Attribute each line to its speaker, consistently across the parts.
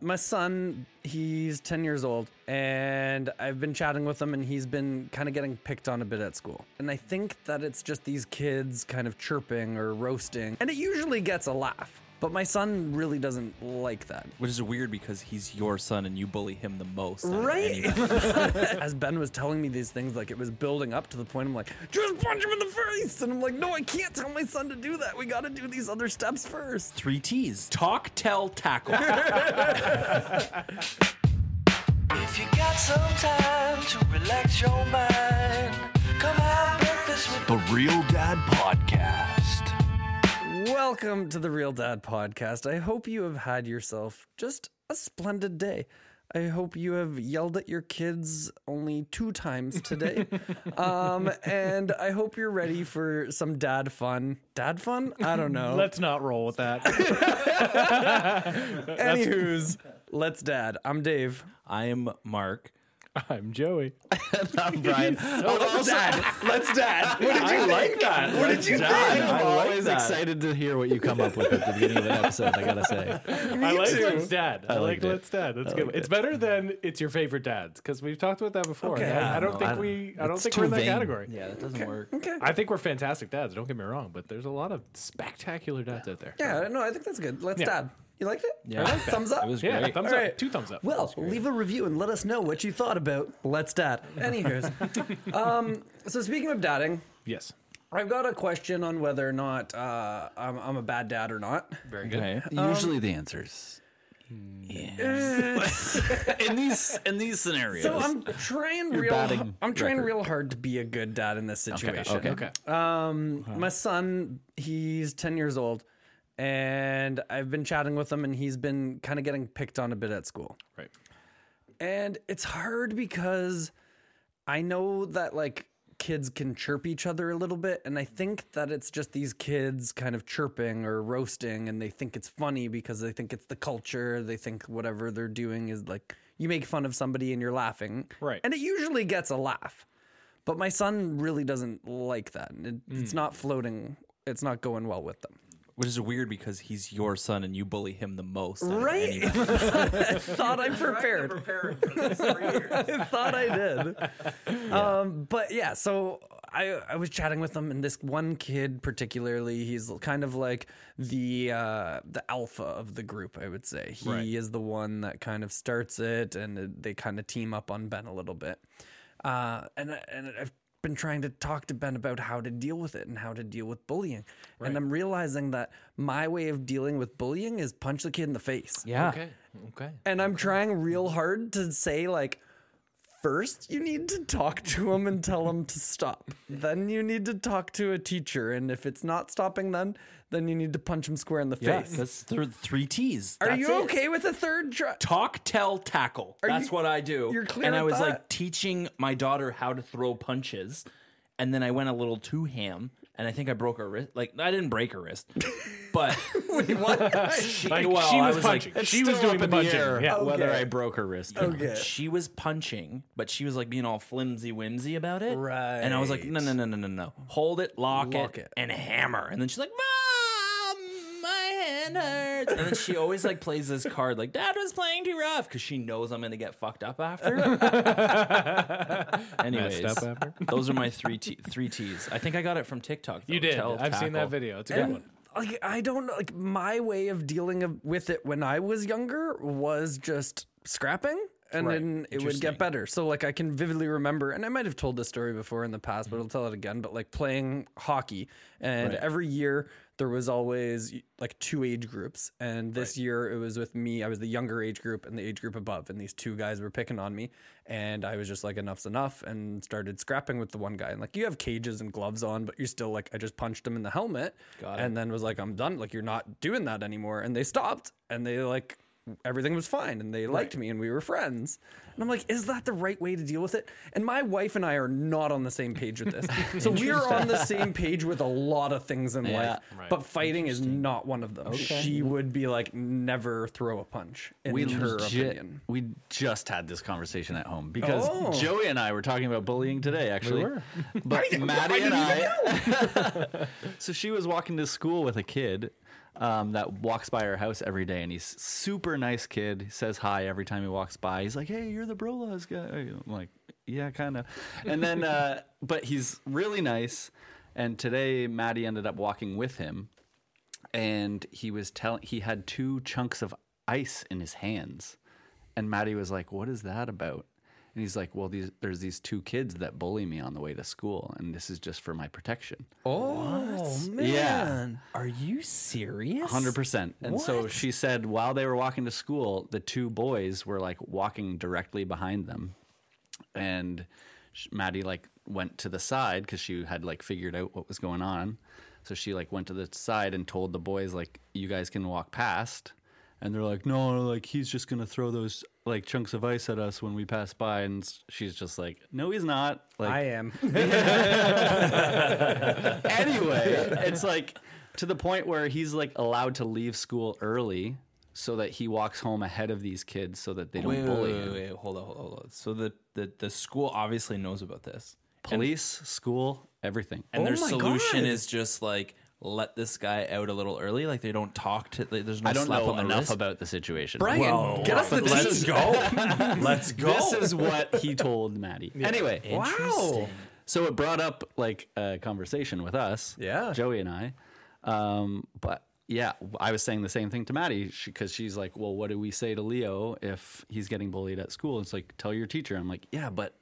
Speaker 1: my son, he's 10 years old, and I've been chatting with him, and he's been kind of getting picked on a bit at school. And I think that it's just these kids kind of chirping or roasting, and it usually gets a laugh. But my son really doesn't like that.
Speaker 2: Which is weird because he's your son and you bully him the most. out of
Speaker 1: Right?
Speaker 2: anybody.
Speaker 1: As Ben was telling me these things, like it was building up to the point I'm like, just punch him in the face. And I'm like, no, I can't tell my son to do that. We got to do these other steps first.
Speaker 2: Three T's. Talk, tell, tackle.
Speaker 3: If you got some time to relax your mind, come have breakfast with
Speaker 4: The Real Dad Podcast.
Speaker 1: Welcome to the Real Dad Podcast. I hope you have had yourself just a splendid day. I hope you have yelled at your kids only two times today. um, and I hope you're ready for some dad fun. Dad fun? I don't know.
Speaker 5: Let's not roll with that.
Speaker 1: Anywho's, let's dad. I'm Dave.
Speaker 2: I am Mark.
Speaker 5: I'm Joey.
Speaker 4: I'm Brian.
Speaker 1: Oh, let's dad. Let's dad. What did
Speaker 4: I like that. What
Speaker 1: did you think?
Speaker 4: I'm
Speaker 2: like
Speaker 4: always
Speaker 2: that.
Speaker 4: excited to hear what you come up with at the beginning of an episode. I gotta say.
Speaker 5: I like
Speaker 1: too.
Speaker 5: Let's Dad. I, like. Let's Dad. That's good.
Speaker 4: liked
Speaker 5: It's
Speaker 4: it.
Speaker 5: better than it's your favorite dads because we've talked about that before.
Speaker 1: Okay.
Speaker 5: I, I don't
Speaker 4: no,
Speaker 5: think
Speaker 4: I don't-
Speaker 5: we. I don't think we're in that
Speaker 4: vain.
Speaker 5: category.
Speaker 2: Yeah, that doesn't work.
Speaker 1: Okay.
Speaker 5: I think we're fantastic dads. Don't get me wrong, but there's a lot of spectacular dads out there.
Speaker 1: Yeah, no, I think that's good. Let's
Speaker 5: Yeah.
Speaker 1: dad. You liked it?
Speaker 2: Yeah.
Speaker 1: All right, thumbs up.
Speaker 2: It was
Speaker 5: Yeah,
Speaker 2: great.
Speaker 5: thumbs
Speaker 1: All
Speaker 5: up.
Speaker 1: right.
Speaker 5: Two thumbs up.
Speaker 1: Well, leave a review and let us know what you thought about Let's Dad. Anywho's, um, so speaking of dadding,
Speaker 5: yes.
Speaker 1: I've got a question on whether or not uh, I'm, I'm a bad dad or not.
Speaker 5: Very good.
Speaker 2: Okay.
Speaker 4: Usually the answers. Yes. in these in these scenarios.
Speaker 1: So I'm trying real. I'm trying
Speaker 4: record.
Speaker 1: real hard to be a good dad in this situation.
Speaker 4: okay.
Speaker 5: Okay.
Speaker 1: Um, my son, he's 10 years old, and I've been chatting with him, and he's been kind of getting picked on a bit at school.
Speaker 5: Right.
Speaker 1: And it's hard because I know that like kids can chirp each other a little bit. And I think that it's just these kids kind of chirping or roasting and they think it's funny because they think it's the culture. They think whatever they're doing is like you make fun of somebody and you're laughing.
Speaker 5: Right.
Speaker 1: And it usually gets a laugh. But my son really doesn't like that. And it, it's mm. not floating, it's not going well with them.
Speaker 2: Which is weird because he's your son and you bully him the most. out of
Speaker 1: Right?
Speaker 2: anybody.
Speaker 1: I thought I prepared. I thought I did. Um, but yeah, so I I was chatting with him, and this one kid particularly, he's kind of like the uh, the alpha of the group. I would say he
Speaker 5: Right.
Speaker 1: is the one that kind of starts it, and they kind of team up on Ben a little bit. Uh, and I- and I've been trying to talk to Ben about how to deal with it and how to deal with bullying, and I'm realizing that my way of dealing with bullying is punch the kid in the face.
Speaker 2: Yeah.
Speaker 5: Okay. Okay.
Speaker 1: And I'm trying real hard to say, like, first you need to talk to him and tell him to stop. Then you need to talk to a teacher. And if it's not stopping, then then you need to punch him square in the
Speaker 2: Yeah,
Speaker 1: face.
Speaker 2: that's th- three T's.
Speaker 1: Are
Speaker 2: That's
Speaker 1: you
Speaker 2: it.
Speaker 1: okay with a third try?
Speaker 2: Talk, tell, tackle. That's
Speaker 1: you-
Speaker 2: what I do.
Speaker 1: you're clear
Speaker 2: and I
Speaker 1: with
Speaker 2: was
Speaker 1: that?
Speaker 2: like teaching my daughter how to throw punches, and then I went a little too ham, and I think I broke her wrist. Like I didn't break her wrist, but she,
Speaker 5: Like
Speaker 2: well,
Speaker 5: she
Speaker 2: I
Speaker 5: was,
Speaker 2: was
Speaker 5: punching.
Speaker 2: like,
Speaker 5: she was
Speaker 4: Still
Speaker 5: doing
Speaker 4: up
Speaker 5: the
Speaker 4: in
Speaker 5: punching.
Speaker 4: air
Speaker 5: yeah.
Speaker 4: Whether
Speaker 1: Okay.
Speaker 4: I broke her wrist. or not.
Speaker 1: Okay.
Speaker 2: she was punching, but she was like being all flimsy whimsy about it. And I was like, no, no, no, no, no, no. Hold it, lock,
Speaker 1: Lock
Speaker 2: it,
Speaker 1: it.
Speaker 2: and hammer. And then she's like, Mom, my hand hurts. And then she always like plays this card like, Dad was playing too rough because she knows I'm going to get fucked up after. Anyways,
Speaker 5: up after.
Speaker 2: those are my three, t- three T's. I think I got it from TikTok. Though.
Speaker 5: You did.
Speaker 2: Tell,
Speaker 5: I've seen that video. It's a good
Speaker 1: And,
Speaker 5: one.
Speaker 1: like I don't like my way of dealing of, with it when I was younger was just scrapping. And
Speaker 5: Right.
Speaker 1: then it would get better. So like I can vividly remember, and I might have told this story before in the past, but I'll tell it again. But like playing hockey, and every year there was always like two age groups, and this year it was with me. I was the younger age group and the age group above, and these two guys were picking on me, and I was just like enough's enough, and started scrapping with the one guy. And like you have cages and gloves on, but you're still like I just punched him in the helmet, and then was like I'm done. Like you're not doing that anymore, and they stopped, and they like everything was fine and they liked me and we were friends. And I'm like, is that the right way to deal with it? And my wife and I are not on the same page with this. so we are on the same page with a lot of things in life,
Speaker 5: Right.
Speaker 1: but fighting is not one of them. She would be like, never throw a punch in
Speaker 4: we
Speaker 1: her
Speaker 4: legit,
Speaker 1: opinion.
Speaker 4: we just had this conversation at home because
Speaker 1: Oh.
Speaker 4: Joey and I were talking about bullying today. Actually,
Speaker 5: were.
Speaker 4: but Maddie and I. so she was walking to school with a kid, um, that walks by our house every day, and he's super nice kid. He says hi every time he walks by. He's like, "Hey, you're the Brolas guy." I'm like, "Yeah, kind of." And then, uh, but he's really nice. And today, Maddie ended up walking with him, and he was telling he had two chunks of ice in his hands, and Maddie was like, "What is that about?" And he's like, "Well, these there's these two kids that bully me on the way to school, and this is just for my protection."
Speaker 1: Oh man.
Speaker 4: Yeah.
Speaker 2: Are you serious?
Speaker 4: Hundred percent. And so she said while they were walking to school, the two boys were like walking directly behind them, and Maddie like went to the side because she had like figured out what was going on. So she like went to the side and told the boys like, "You guys can walk past." And they're like, "No, like he's just gonna throw those like chunks of ice at us when we pass by." And she's just like, "No, he's not." Like,
Speaker 1: I am.
Speaker 4: anyway, it's like to the point where he's like allowed to leave school early so that he walks home ahead of these kids so that they don't
Speaker 2: Wait, wait,
Speaker 4: bully
Speaker 2: wait,
Speaker 4: him.
Speaker 2: wait, wait, hold on, hold on, hold on. So the, the the school obviously knows about this,
Speaker 4: Police, school, everything.
Speaker 2: and
Speaker 1: Oh
Speaker 2: their
Speaker 1: my
Speaker 2: solution
Speaker 1: God.
Speaker 2: is just like let this guy out a little early. Like they don't talk to. Like, there's no
Speaker 4: I don't
Speaker 2: slap
Speaker 4: know
Speaker 2: on the
Speaker 4: enough
Speaker 2: wrist.
Speaker 4: about the situation.
Speaker 1: Brian,
Speaker 2: Well,
Speaker 1: get us the
Speaker 2: but let's go. let's go.
Speaker 4: This is what he told Maddie. Anyway,
Speaker 1: Wow.
Speaker 4: so it brought up like a conversation with us,
Speaker 1: Yeah.
Speaker 4: Joey and I. Um, but yeah, I was saying the same thing to Maddie because she's like, "Well, what do we say to Leo if he's getting bullied at school?" It's like, "Tell your teacher." I'm like, "Yeah, but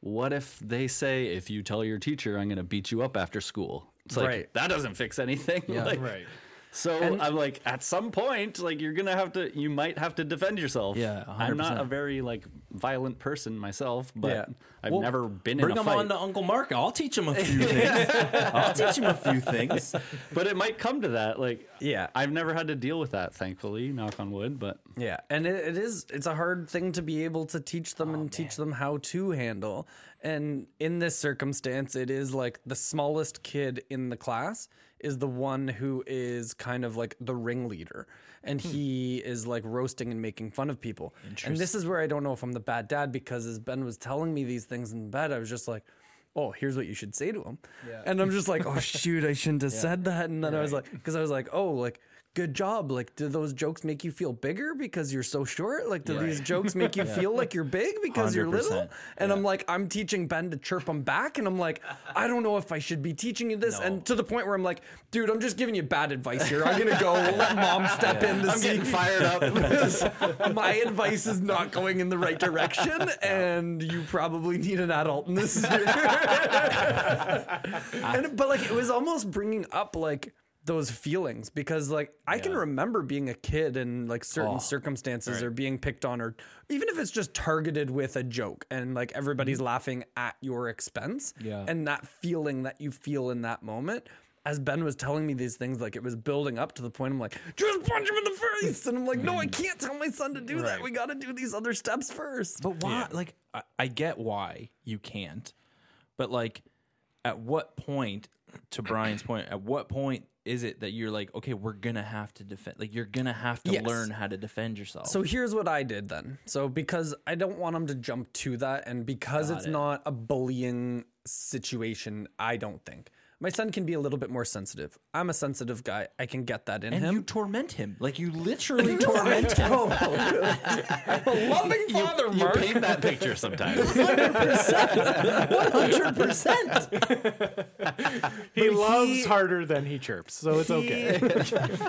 Speaker 4: what if they say if you tell your teacher, I'm going to beat you up after school?" It's like
Speaker 1: Right.
Speaker 4: that doesn't fix anything. Like,
Speaker 5: Right.
Speaker 4: So I'm like, at some point, like you're gonna have to, you might have to defend yourself.
Speaker 2: Yeah,
Speaker 4: I'm not a very like violent person myself, but
Speaker 1: Yeah.
Speaker 4: I've
Speaker 2: Well,
Speaker 4: never been
Speaker 2: Bring
Speaker 4: in a
Speaker 2: him
Speaker 4: fight.
Speaker 2: on to Uncle Mark. I'll teach him a few things. I'll teach him a few things.
Speaker 4: but it might come to that. Like,
Speaker 1: Yeah.
Speaker 4: I've never had to deal with that, thankfully. Knock on wood. But
Speaker 1: Yeah, and it, it is it's a hard thing to be able to teach them
Speaker 2: Oh,
Speaker 1: and teach them how to handle. And in this circumstance, it is like the smallest kid in the class is the one who is kind of like the ringleader and
Speaker 2: Hmm.
Speaker 1: he is like roasting and making fun of people. And this is where I don't know if I'm the bad dad because as Ben was telling me these things in bed, I was just like, oh, here's what you should say to him. And I'm just like, oh, shoot, I shouldn't have said that. And then I was like, because I was like, oh, like, good job. Like, do those jokes make you feel bigger because you're so short? Like, do these jokes make you feel like you're big because you're little?
Speaker 2: 100%.
Speaker 1: And I'm like, I'm teaching Ben to chirp him back. And I'm like, I don't know if I should be teaching you this. And to the point where I'm like, dude, I'm just giving you bad advice here. I'm going to go let mom step in to
Speaker 4: I'm
Speaker 1: see.
Speaker 4: getting fired up.
Speaker 1: My advice is not going in the right direction, and you probably need an adult in this. and, but like, it was almost bringing up like those feelings because like I can remember being a kid and like certain circumstances or being picked on or even if it's just targeted with a joke and like everybody's mm-hmm. laughing at your expense
Speaker 2: Yeah.
Speaker 1: and that feeling that you feel in that moment as Ben was telling me these things, like it was building up to the point I'm like, just punch him in the face. And I'm like, no, I mm-hmm. can't tell my son to do that. We got to do these other steps first.
Speaker 2: But why? Like, I, I get why you can't, but like, at what point? To Brian's point, at what point is it that you're like, okay, we're gonna have to defend? Like, you're gonna have to
Speaker 1: Yes.
Speaker 2: learn how to defend yourself.
Speaker 1: So here's what I did then. So because I don't want him to jump to that, and because it's not a bullying situation, I don't think my son can be a little bit more sensitive. I'm a sensitive guy. I can get that in him.
Speaker 2: and
Speaker 1: him.
Speaker 2: you torment him, like you literally torment him. Oh.
Speaker 1: a loving father,
Speaker 4: you
Speaker 1: Mark.
Speaker 4: paint that picture sometimes.
Speaker 2: Hundred percent. 100 percent.
Speaker 5: He loves harder than he chirps, so it's okay.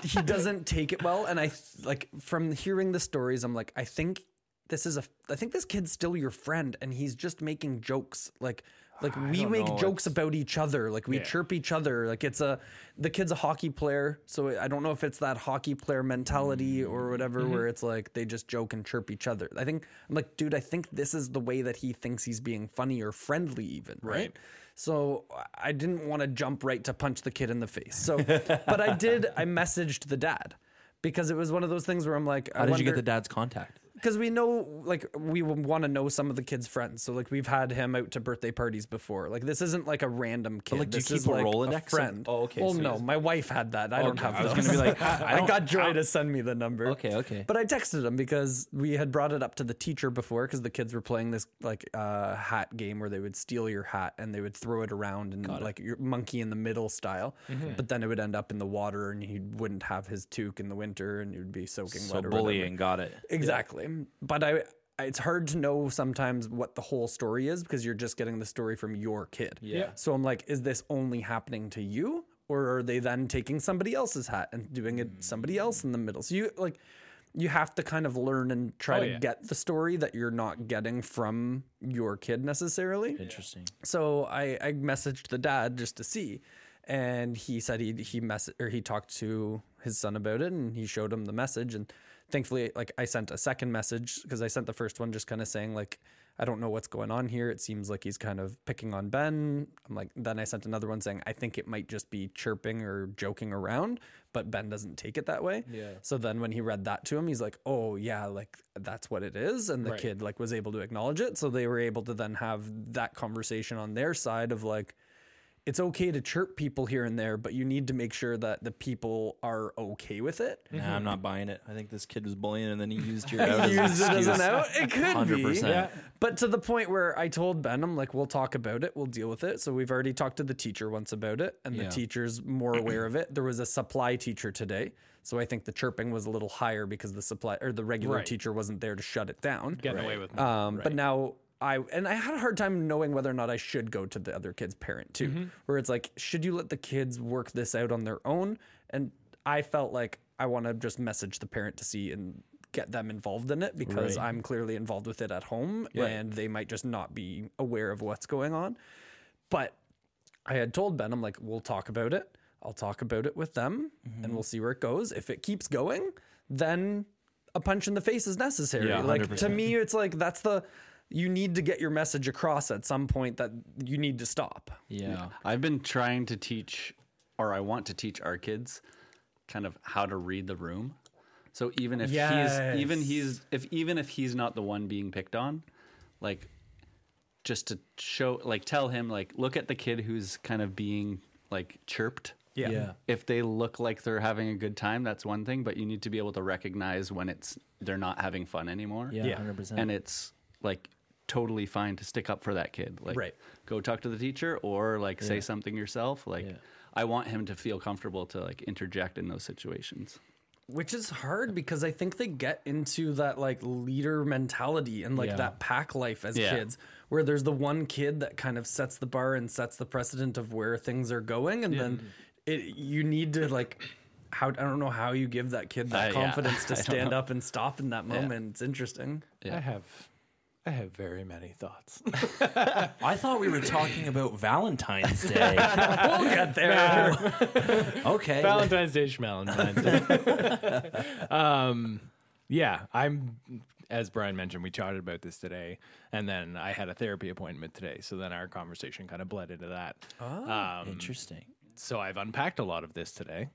Speaker 1: he doesn't take it well and i like from hearing the stories i'm like i think this is a i think this kid's still your friend and he's just making jokes like like we make
Speaker 2: know,
Speaker 1: jokes about each other like we
Speaker 5: Yeah.
Speaker 1: chirp each other like it's a the kid's a hockey player so i don't know if it's that hockey player mentality or mm-hmm. whatever mm-hmm. where it's like they just joke and chirp each other i think i'm like dude i think this is the way that he thinks he's being funny or friendly even right, so I didn't want to jump right to punch the kid in the face. So, but I did. I messaged the dad because it was one of those things where I'm like,
Speaker 2: How did you get the dad's contact?
Speaker 1: Because we know like we want to know some of the kids' friends. So like we've had him out to birthday parties before. Like this isn't like a random kid.
Speaker 2: like, do you
Speaker 1: this
Speaker 2: keep
Speaker 1: is
Speaker 2: a
Speaker 1: like
Speaker 2: Rolodex
Speaker 1: a friend.
Speaker 2: Oh, okay,
Speaker 1: Well,
Speaker 2: so
Speaker 1: no, my wife had that. I don't
Speaker 2: Okay,
Speaker 1: have.
Speaker 2: I was gonna be like, I- I
Speaker 1: got Joy to send me the number.
Speaker 2: Okay, okay.
Speaker 1: But I texted him because we had brought it up to the teacher before because the kids were playing this like uh, hat game where they would steal your hat and they would throw it around and like your monkey in the middle style.
Speaker 2: Mm-hmm.
Speaker 1: But then it would end up in the water and he wouldn't have his toque in the winter and would be soaking
Speaker 2: So
Speaker 1: wet. whatever.
Speaker 2: bullying, got it.
Speaker 1: Exactly. But I, I- it's hard to know sometimes what the whole story is because you're just getting the story from your kid.
Speaker 2: Yeah.
Speaker 1: So I'm like, is this only happening to you? Or are they then taking somebody else's hat and doing it somebody else in the middle? So you like you have to kind of learn and try
Speaker 5: Oh,
Speaker 1: to
Speaker 5: yeah.
Speaker 1: get the story that you're not getting from your kid necessarily.
Speaker 2: Interesting.
Speaker 1: So I, I messaged the dad just to see, and he said he he mess or he talked to his son about it, and he showed him the message, and thankfully, like I sent a second message because I sent the first one just kind of saying like I don't know what's going on here. It seems like he's kind of picking on Ben. I'm like then I sent another one saying I think it might just be chirping or joking around, but Ben doesn't take it that way. Yeah. So then when he read that to him, he's like, oh yeah, like that's what it is, and the
Speaker 5: Right.
Speaker 1: kid like was able to acknowledge it. So they were able to then have that conversation on their side of like it's okay to chirp people here and there, but you need to make sure that the people are okay with it.
Speaker 2: Nah, I'm not buying it. I think this kid was bullying, and then he used your out as
Speaker 1: Use
Speaker 2: an
Speaker 1: it as an
Speaker 2: excuse.
Speaker 1: out. It could be.
Speaker 2: 100%. Yeah.
Speaker 1: But to the point where I told Ben, I'm like, we'll talk about it. We'll deal with it. So we've already talked to the teacher once about it, and
Speaker 2: Yeah.
Speaker 1: the teacher's more aware of it. There was a supply teacher today. So I think the chirping was a little higher because the supply or the regular
Speaker 5: Right.
Speaker 1: teacher wasn't there to shut it down.
Speaker 5: Getting away with more.
Speaker 1: Um, But now I and I had a hard time knowing whether or not I should go to the other kid's parent too.
Speaker 5: Mm-hmm.
Speaker 1: Where it's like, should you let the kids work this out on their own? And I felt like I want to just message the parent to see and get them involved in it because
Speaker 2: Right.
Speaker 1: I'm clearly involved with it at home and they might just not be aware of what's going on. But I had told Ben, I'm like, we'll talk about it. I'll talk about it with them and we'll see where it goes. If it keeps going, then a punch in the face is necessary.
Speaker 2: Yeah,
Speaker 1: like to me, it's like that's the you need to get your message across at some point that you need to stop.
Speaker 2: Yeah.
Speaker 4: I've been trying to teach, or I want to teach our kids, kind of how to read the room. So even if he's even he's if even if he's not the one being picked on, like just to show like tell him like look at the kid who's kind of being like chirped.
Speaker 1: Yeah.
Speaker 2: Yeah.
Speaker 4: If they look like they're having a good time, that's one thing, but you need to be able to recognize when it's they're not having fun anymore.
Speaker 2: Yeah.
Speaker 1: Yeah.
Speaker 2: Hundred percent.
Speaker 4: And it's like totally fine to stick up for that kid. Like
Speaker 1: Right.
Speaker 4: go talk to the teacher or like say something yourself. Like
Speaker 2: Yeah.
Speaker 4: I want him to feel comfortable to like interject in those situations.
Speaker 1: Which is hard because I think they get into that like leader mentality and like
Speaker 2: Yeah.
Speaker 1: that pack life as
Speaker 4: Yeah.
Speaker 1: kids, where there's the one kid that kind of sets the bar and sets the precedent of where things are going, and then it you need to like. How I don't know how you give that kid that
Speaker 4: Uh,
Speaker 1: confidence
Speaker 4: I
Speaker 1: to stand up and stop in that moment. It's interesting.
Speaker 5: I have, I have very many thoughts.
Speaker 2: I thought we were talking about Valentine's Day.
Speaker 1: We'll get there.
Speaker 2: okay.
Speaker 5: Valentine's Day, Schmalentine's Day. um, yeah, I'm. As Brian mentioned, we chatted about this today, and then I had a therapy appointment today. So then our conversation kind of bled into that. um,
Speaker 2: Interesting.
Speaker 5: so I've unpacked a lot of this today,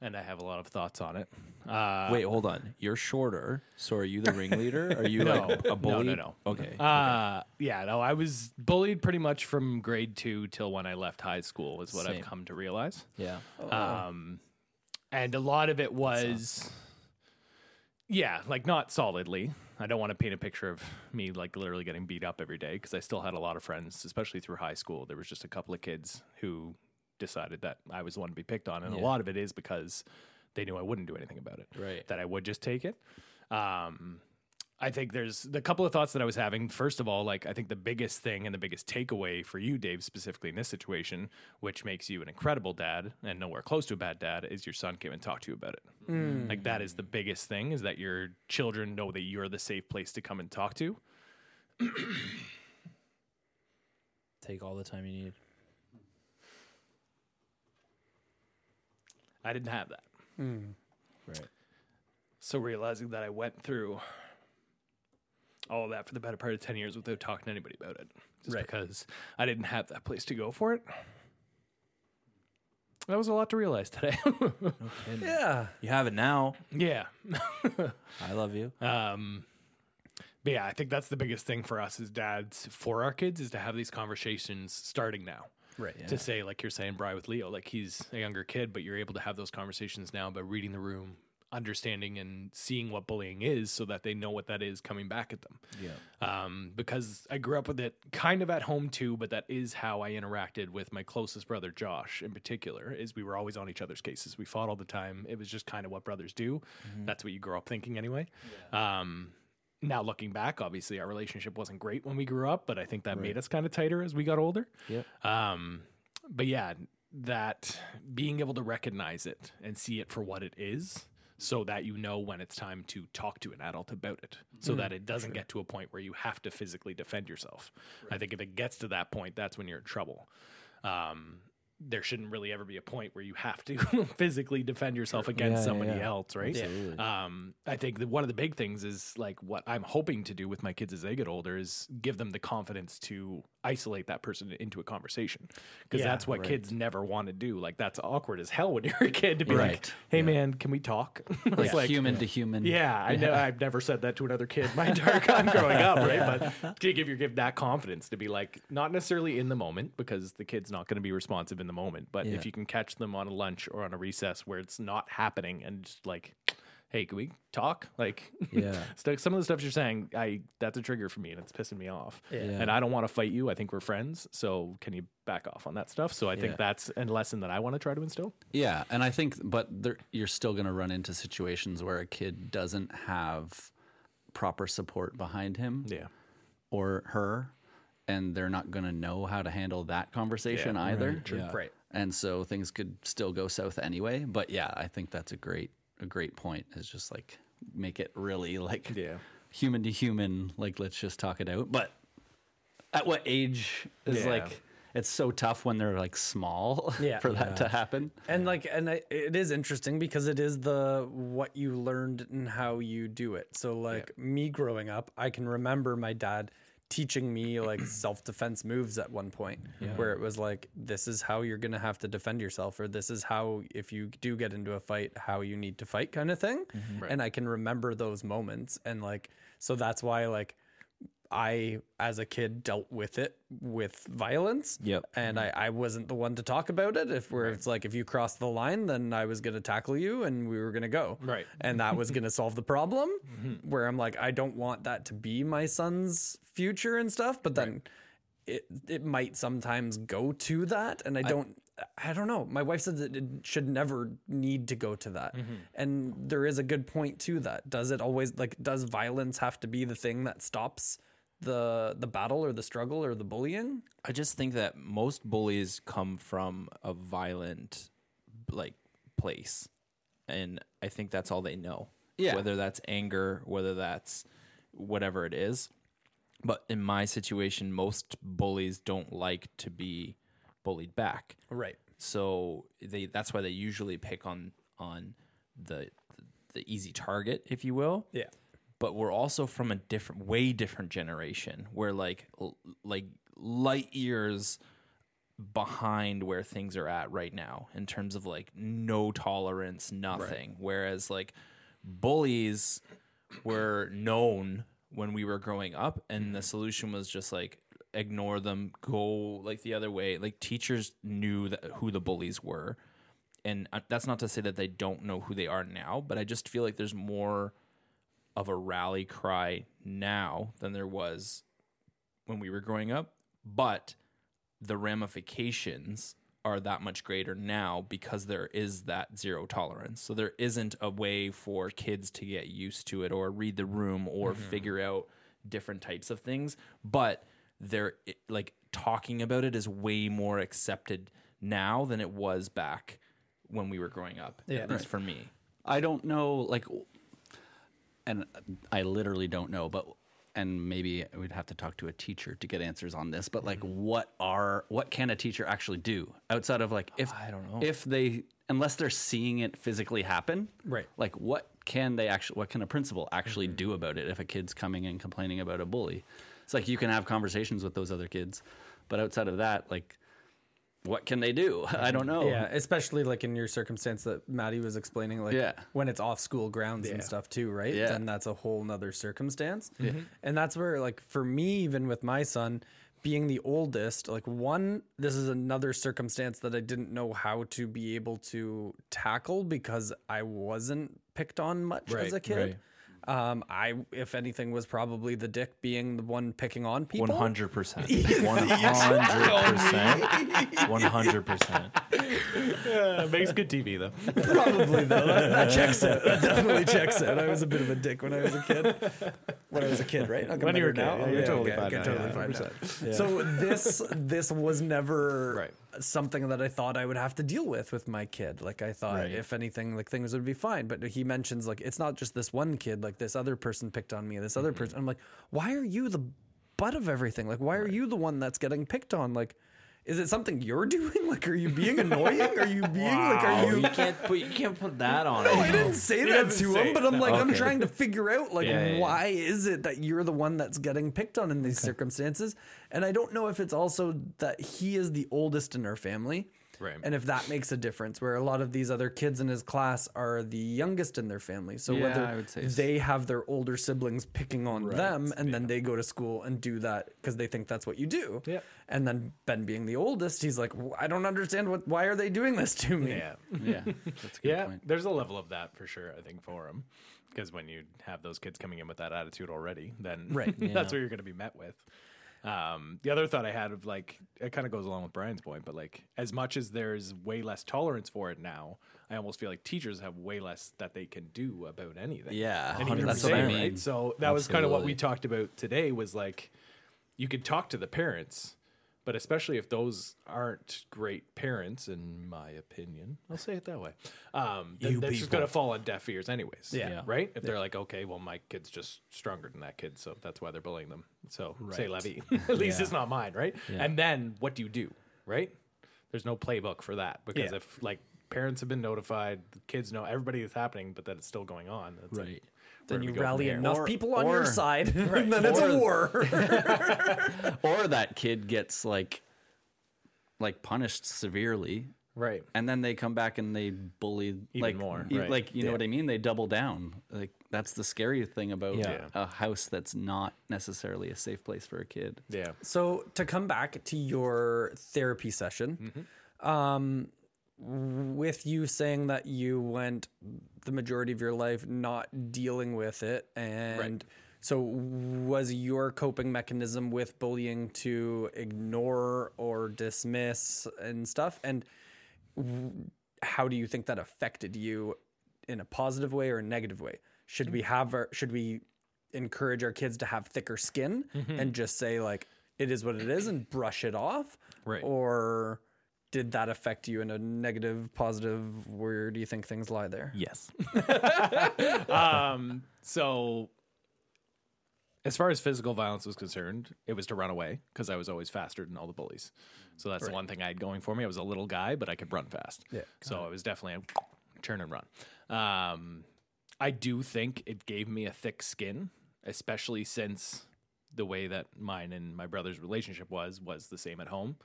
Speaker 5: and I have a lot of thoughts on it. Uh,
Speaker 2: Wait, hold on. You're shorter. So are you the ringleader? Are you
Speaker 5: No.
Speaker 2: like a bully?
Speaker 5: no, no. no.
Speaker 2: Okay.
Speaker 5: Uh, yeah, no, I was bullied pretty much from grade two till when I left high school, is what
Speaker 2: Same.
Speaker 5: I've come to realize.
Speaker 2: yeah.
Speaker 5: Um, and a lot of it was, yeah, like not solidly. I don't want to paint a picture of me like literally getting beat up every day because I still had a lot of friends, especially through high school. There was just a couple of kids who decided that I was the one to be picked on, and a lot of it is because they knew I wouldn't do anything about it.
Speaker 2: Right.
Speaker 5: That I would just take it. Um, I think there's the couple of thoughts that I was having. First of all, like I think the biggest thing and the biggest takeaway for you, Dave, specifically in this situation, which makes you an incredible dad and nowhere close to a bad dad, is your son came and talked to you about it. Like that is the biggest thing is that your children know that you're the safe place to come and talk to.
Speaker 2: Take all the time you need.
Speaker 5: I didn't have that.
Speaker 2: Right.
Speaker 5: So realizing that I went through all of that for the better part of 10 years without talking to anybody about it. Just
Speaker 1: Right.
Speaker 5: because I didn't have that place to go for it. That was a lot to realize today.
Speaker 1: yeah.
Speaker 2: You have it now.
Speaker 5: yeah.
Speaker 2: I love you.
Speaker 5: Um, But yeah, I think that's the biggest thing for us as dads for our kids is to have these conversations starting now.
Speaker 1: Right.
Speaker 5: To say, like you're saying, Bry with Leo, like he's a younger kid, but you're able to have those conversations now by reading the room, understanding and seeing what bullying is so that they know what that is coming back at them.
Speaker 2: Yeah.
Speaker 5: Um, because I grew up with it kind of at home too, but that is how I interacted with my closest brother, Josh, in particular, is we were always on each other's cases. We fought all the time. It was just kind of what brothers do. That's what you grow up thinking anyway. Um, now looking back, obviously our relationship wasn't great when we grew up, but I think that made us kind of tighter as we got older.
Speaker 2: Yeah.
Speaker 5: Um, but yeah, that being able to recognize it and see it for what it is, so that you know when it's time to talk to an adult about it, so that it doesn't get to a point where you have to physically defend yourself. I think if it gets to that point, that's when you're in trouble. Um, there shouldn't really ever be a point where you have to physically defend yourself against
Speaker 2: Yeah,
Speaker 5: somebody
Speaker 2: yeah.
Speaker 5: else, right? Um, I think that one of the big things is like what I'm hoping to do with my kids as they get older is give them the confidence to isolate that person into a conversation because
Speaker 1: Yeah,
Speaker 5: that's what kids never want to do. Like that's awkward as hell when you're a kid to be like,
Speaker 4: Right.
Speaker 5: "Hey man, can we talk?" it's
Speaker 4: Like, human to human.
Speaker 5: yeah, I know. I've never said that to another kid my entire time growing up, right? But to give your give that confidence to be like, not necessarily in the moment because the kid's not going to be responsive in the moment, but
Speaker 2: Yeah.
Speaker 5: if you can catch them on a lunch or on a recess where it's not happening and just like, hey, can we talk? Like,
Speaker 2: Yeah.
Speaker 5: some of the stuff you're saying, I that's a trigger for me and it's pissing me off.
Speaker 1: Yeah.
Speaker 5: And I don't want to fight you. I think we're friends, so can you back off on that stuff? So I
Speaker 2: Yeah.
Speaker 5: think that's a lesson that I want to try to instill.
Speaker 4: Yeah, and I think, but there, you're still going to run into situations where a kid doesn't have proper support behind him
Speaker 5: Yeah.
Speaker 4: or her, and they're not going to know how to handle that conversation
Speaker 5: Yeah,
Speaker 4: either.
Speaker 2: Yeah.
Speaker 1: Right.
Speaker 4: And so things could still go south anyway. But yeah, I think that's a great a great point. Is just like make it really like
Speaker 5: Yeah.
Speaker 4: human to human. Like let's just talk it out. But at what age is
Speaker 5: Yeah.
Speaker 4: like it's so tough when they're like small
Speaker 1: Yeah.
Speaker 4: for that to happen.
Speaker 1: And like, and I, it is interesting because it is the what you learned and how you do it. So like me growing up, I can remember my dad teaching me like self defense moves at one point, where it was like, this is how you're gonna have to defend yourself, or this is how if you do get into a fight, how you need to fight, kind of thing. Mm-hmm. And I can remember those moments, and like, so that's why like. I, as a kid, dealt with it with violence.
Speaker 2: Yep.
Speaker 1: And I, I wasn't the one to talk about it. If where it's like, if you crossed the line, then I was going to tackle you and we were going to go.
Speaker 5: Right.
Speaker 1: And that was going to solve the problem. Mm-hmm. Where I'm like, I don't want that to be my son's future and stuff. But then it, it might sometimes go to that. And I don't, I don't know. My wife said that it should never need to go to that. Mm-hmm. And there is a good point to that. Does it always, like, does violence have to be the thing that stops? The the battle or the struggle or the bullying
Speaker 2: I just think that most bullies come from a violent like place. And I think that's all they know.
Speaker 4: Yeah.
Speaker 2: Whether that's anger, whether that's whatever it is. But in my situation, most bullies don't like to be bullied back.
Speaker 1: right
Speaker 2: So they that's why they usually pick on on the the easy target, if you will
Speaker 1: yeah
Speaker 2: but we're also from a different way different generation where like l- like light years behind where things are at right now in terms of like no tolerance nothing. Whereas like bullies were known when we were growing up and the solution was just like ignore them go like the other way. Like teachers knew that who the bullies were. And uh, that's not to say that they don't know who they are now but i just feel like there's more of a rally cry now than there was when we were growing up, but the ramifications are that much greater now because there is that zero tolerance. So there isn't a way for kids to get used to it or read the room or mm-hmm. figure out different types of things, but they're like talking about it is way more accepted now than it was back when we were growing up.
Speaker 1: Yeah.
Speaker 2: at least for me.
Speaker 4: I don't know, like, and I literally don't know, but and maybe we'd have to talk to a teacher to get answers on this. But like, mm-hmm. what are what can a teacher actually do outside of like if
Speaker 2: I don't know.
Speaker 4: if they unless they're seeing it physically happen,
Speaker 1: Right.
Speaker 4: Like, what can they actually what can a principal actually mm-hmm. do about it if a kid's coming and complaining about a bully? It's like you can have conversations with those other kids, but outside of that, like what can they do? I don't know.
Speaker 1: Yeah, especially like in your circumstance that Maddie was explaining, like
Speaker 4: Yeah.
Speaker 1: when it's off school grounds and stuff too, right?
Speaker 4: Yeah.
Speaker 1: Then that's a whole nother circumstance. Mm-hmm. And that's where, like, for me, even with my son being the oldest, like, one, this is another circumstance that I didn't know how to be able to tackle because I wasn't picked on much as a kid. Um, I, if anything, was probably the dick being the one picking on people.
Speaker 2: One hundred percent. One hundred percent. One hundred percent.
Speaker 5: Makes good TV though.
Speaker 1: Probably though. That, that checks it. That definitely checks it. I was a bit of a dick when I was a kid. When I was a kid, right? I'll get
Speaker 5: When you were a
Speaker 1: better
Speaker 5: kid,
Speaker 1: now.
Speaker 5: yeah, you're totally
Speaker 1: okay,
Speaker 5: fine
Speaker 1: okay,
Speaker 5: now,
Speaker 1: totally
Speaker 5: yeah,
Speaker 1: fine now. So this this was never
Speaker 5: Right.
Speaker 1: Something that I thought I would have to deal with with my kid. Like I thought, if anything, like things would be fine. But he mentions like it's not just this one kid. Like this other person picked on me. This other
Speaker 5: Mm-hmm.
Speaker 1: person. I'm like, why are you the butt of everything? Like, why are you the one that's getting picked on? Like. Is it something you're doing? Like, are you being annoying? Are you being like, are you
Speaker 2: You can't put you can't put that on
Speaker 1: no,
Speaker 2: it.
Speaker 1: I didn't say that to him, but I'm like, I'm trying to figure out, like,
Speaker 2: Yeah, yeah, yeah.
Speaker 1: why is it that you're the one that's getting picked on in these circumstances? And I don't know if it's also that he is the oldest in our family.
Speaker 5: Right.
Speaker 1: And if that makes a difference, where a lot of these other kids in his class are the youngest in their family. So
Speaker 4: Yeah,
Speaker 1: whether
Speaker 4: I would say so.
Speaker 1: they have their older siblings picking on them and then they go to school and do that because they think that's what you do.
Speaker 5: Yeah.
Speaker 1: And then Ben being the oldest, he's like, "W- I don't understand what, why are they doing this to me?
Speaker 5: Yeah.
Speaker 4: Yeah, that's a good
Speaker 5: Yeah,
Speaker 4: point.
Speaker 5: there's a level of that for sure. I think for him, because when you have those kids coming in with that attitude already, then
Speaker 1: Right,
Speaker 5: that's what you're going to be met with. Um, the other thought I had of like it kind of goes along with Brian's point, but like as much as there's way less tolerance for it now, I almost feel like teachers have way less that they can do about anything.
Speaker 4: Yeah,
Speaker 5: and even
Speaker 4: that's
Speaker 5: for
Speaker 4: what I mean.
Speaker 5: right? So that was kind of what we talked about today. Was like you could talk to the parents, but especially if those aren't great parents, in my opinion, I'll say it that way. Um, then
Speaker 2: You
Speaker 5: that's just
Speaker 2: people.
Speaker 5: going to fall on deaf ears, anyways.
Speaker 1: Yeah. Yeah.
Speaker 5: right. If they're like, okay, well, my kid's just stronger than that kid, so that's why they're bullying them. So say Levy. At least it's not mine, right? And then what do you do, right? There's no playbook for that because
Speaker 1: Yeah.
Speaker 5: if like parents have been notified, the kids know everybody is happening, but that it's still going on. That's like,
Speaker 2: Right.
Speaker 1: Then you
Speaker 5: we go from
Speaker 1: rally enough
Speaker 4: Or-
Speaker 1: people on your
Speaker 4: or-
Speaker 1: side, and then it's a war.
Speaker 4: or that kid gets like like punished severely
Speaker 5: Right.
Speaker 4: and then they come back and they bully like
Speaker 5: more,
Speaker 4: e-
Speaker 5: right.
Speaker 4: like you know what i mean they double down like that's the scary thing about
Speaker 2: Yeah.
Speaker 4: a house that's not necessarily a safe place for a kid
Speaker 5: Yeah.
Speaker 1: So to come back to your therapy session, um, with you saying that you went the majority of your life not dealing with it, and so was your coping mechanism with bullying to ignore or dismiss and stuff, and how do you think that affected you in a positive way or a negative way? Should we have our, should we encourage our kids to have thicker skin mm-hmm. and just say like it is what it is and brush it off?
Speaker 5: Right.
Speaker 1: Or did that affect you in a negative, positive? Where do you think things lie there?
Speaker 2: Yes.
Speaker 5: um, so as far as physical violence was concerned, it was to run away because I was always faster than all the bullies. So that's the one thing I had going for me. I was a little guy, but I could run fast.
Speaker 1: Yeah,
Speaker 5: So it was definitely a turn and run. Um, I do think it gave me a thick skin, especially since the way that mine and my brother's relationship was was the same at home.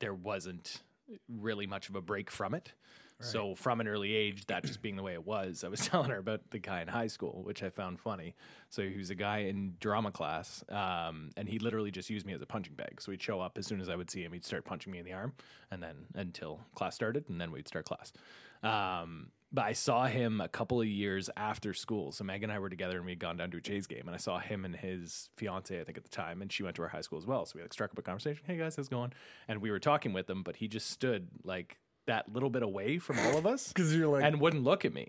Speaker 5: There wasn't really much of a break from it. So from an early age, that just being the way it was, I was telling her about the guy in high school, which I found funny. So he was a guy in drama class, um, and he literally just used me as a punching bag. So he'd show up as soon as I would see him, he'd start punching me in the arm, and then until class started, and then we'd start class. Um, but I saw him a couple of years after school. So Meg and I were together, and we had gone down to a Jays game, and I saw him and his fiance, I think at the time, and she went to our high school as well. So we like struck up a conversation. Hey guys, how's it going? And we were talking with him, but he just stood like that little bit away from all of us
Speaker 1: 'Cause you're like-
Speaker 5: and wouldn't look at me.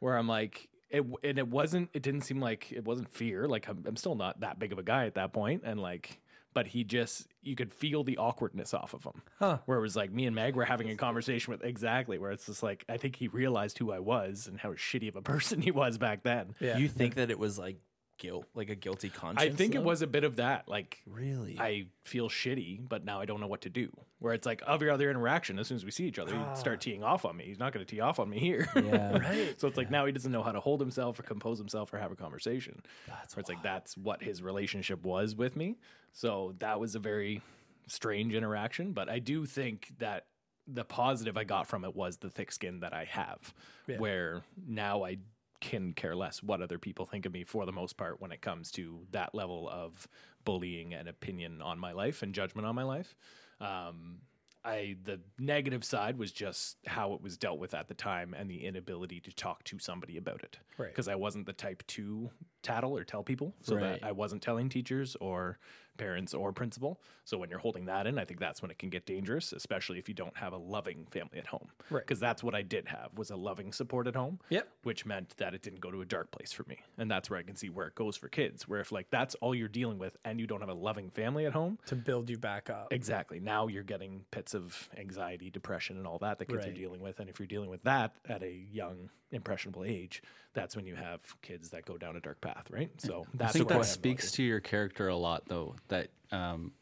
Speaker 5: Where I'm like, it and it wasn't. It didn't seem like it wasn't fear. Like I'm, I'm still not that big of a guy at that point, and like. But he just, you could feel the awkwardness off of him.
Speaker 1: Huh.
Speaker 5: Where it was like me and Meg were having a conversation with exactly where it's just like, I think he realized who I was and how shitty of a person he was back then.
Speaker 1: Yeah.
Speaker 2: You think that it was like guilt, like a guilty conscience?
Speaker 5: I think it
Speaker 2: though?
Speaker 5: was a bit of that. Like,
Speaker 2: Really?
Speaker 5: I feel shitty, but now I don't know what to do. Where it's like every other interaction, as soon as we see each other, he'd start ah. teeing off on me. He's not going to tee off on me here.
Speaker 2: Yeah.
Speaker 1: Right.
Speaker 5: So it's like now he doesn't know how to hold himself or compose himself or have a conversation. That's Where it's like that's what his relationship was with me. So that was a very strange interaction. But I do think that the positive I got from it was the thick skin that I have, where now I can care less what other people think of me for the most part when it comes to that level of bullying and opinion on my life and judgment on my life. Um, I the negative side was just how it was dealt with at the time and the inability to talk to somebody about it.
Speaker 1: Right.
Speaker 5: Because I wasn't the type to tattle or tell people, so
Speaker 2: Right.
Speaker 5: that I wasn't telling teachers or parents or principal. So when you're holding that in, I think that's when it can get dangerous, especially if you don't have a loving family at home.
Speaker 1: Right.
Speaker 5: Because that's what I did have was a loving support at home.
Speaker 1: Yep.
Speaker 5: Which meant that it didn't go to a dark place for me. And that's where I can see where it goes for kids. Where if like that's all you're dealing with and you don't have a loving family at home,
Speaker 1: to build you back up.
Speaker 5: Exactly. Now you're getting pits of anxiety, depression, and all that that kids are dealing with. And if you're dealing with that at a young, impressionable age, that's when you have kids that go down a dark path, right? So
Speaker 4: I
Speaker 5: that's
Speaker 4: think
Speaker 5: what
Speaker 4: that speaks to your character a lot, though. That um,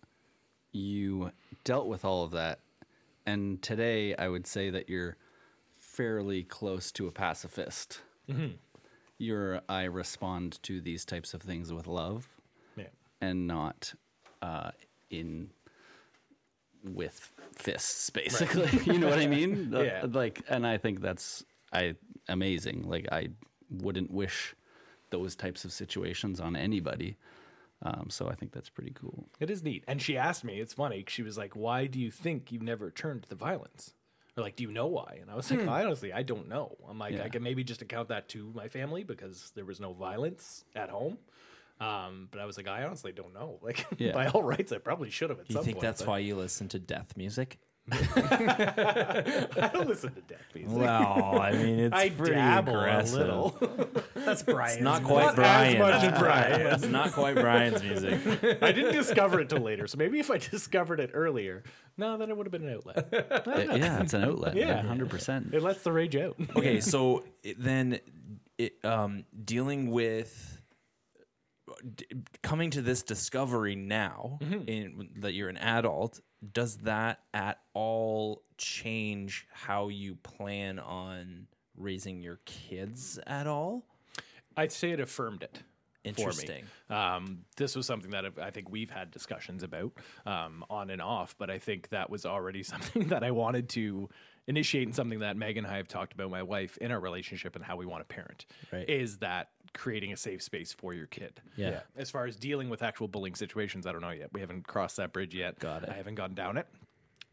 Speaker 4: you dealt with all of that, and today I would say that you're fairly close to a pacifist. You're I respond to these types of things with love
Speaker 5: Yeah.
Speaker 4: and not uh, in with fists, basically. you know what I mean?
Speaker 5: Yeah.
Speaker 4: Like, and I think that's I amazing. Like, I wouldn't wish those types of situations on anybody. Um, so I think that's pretty cool.
Speaker 5: It is neat. And she asked me, it's funny, she was like, Why do you think you've never turned to the violence? Or like, do you know why? And I was like, I honestly, I don't know. I'm like,
Speaker 4: Yeah.
Speaker 5: I can maybe just account that to my family because there was no violence at home. Um, but I was like, I honestly don't know. Like,
Speaker 4: Yeah.
Speaker 5: by all rights, I probably should have at
Speaker 2: Do you think
Speaker 5: point.
Speaker 2: that's
Speaker 5: but
Speaker 2: why you listen to death music?
Speaker 5: I don't listen to death music.
Speaker 2: Well, I mean, it's
Speaker 5: I
Speaker 2: pretty
Speaker 5: dabble
Speaker 2: aggressive.
Speaker 5: a little.
Speaker 1: That's Brian.
Speaker 2: Not quite
Speaker 5: Not as
Speaker 2: Brian.
Speaker 5: much as Brian.
Speaker 2: It's not quite Brian's music.
Speaker 5: I didn't discover it till later, so maybe if I discovered it earlier, no, then it would have been an outlet.
Speaker 4: Yeah, it's an outlet.
Speaker 5: Yeah.
Speaker 4: Hundred percent.
Speaker 5: It lets the rage out.
Speaker 2: okay, so it, then it, um, dealing with coming to this discovery now in, that you're an adult, does that at all change how you plan on raising your kids at all?
Speaker 5: I'd say it affirmed it.
Speaker 2: Interesting.
Speaker 5: Um, this was something that I think we've had discussions about um, on and off, but I think that was already something that I wanted to initiate and something that Megan and I have talked about, my wife, in our relationship and how we want to parent.
Speaker 2: Right.
Speaker 5: Is that creating a safe space for your kid?
Speaker 2: Yeah.
Speaker 5: As far as dealing with actual bullying situations, I don't know yet. We haven't crossed that bridge yet.
Speaker 2: Got it.
Speaker 5: I haven't gone down it.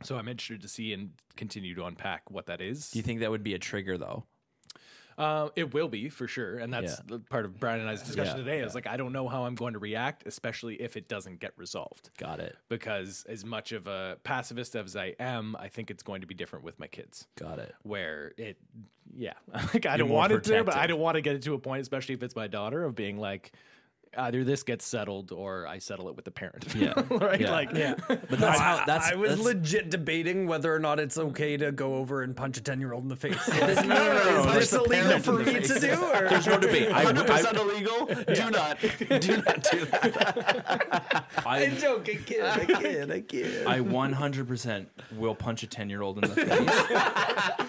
Speaker 5: So I'm interested to see and continue to unpack what that is.
Speaker 2: Do you think that would be a trigger though?
Speaker 5: Uh, it will be for sure, and that's
Speaker 2: Yeah.
Speaker 5: part of Brian and I's discussion
Speaker 2: Yeah,
Speaker 5: today. Is like I don't know how I'm going to react, especially if it doesn't get resolved.
Speaker 2: Got it.
Speaker 5: Because as much of a pacifist as I am, I think it's going to be different with my kids.
Speaker 2: Got it.
Speaker 5: Where it, yeah, like I don't
Speaker 2: more
Speaker 5: want it to, but I don't want to get it to a point, especially if it's my daughter, of being like, either this gets settled or I settle it with the parent.
Speaker 2: Yeah.
Speaker 5: right.
Speaker 2: Yeah.
Speaker 5: Like,
Speaker 1: Yeah.
Speaker 2: But that's how that's
Speaker 1: I was
Speaker 2: that's,
Speaker 1: legit debating whether or not it's okay to go over and punch a 10 year old in the face.
Speaker 2: no, no, no,
Speaker 1: Is this illegal for me to do? Or?
Speaker 2: There's no debate. I,
Speaker 4: Hundred
Speaker 2: I,
Speaker 4: percent illegal. Do not, do not do that.
Speaker 2: I,
Speaker 1: I'm joking, kid. I kid. I kid.
Speaker 2: I 100% will punch a 10 year old in the face.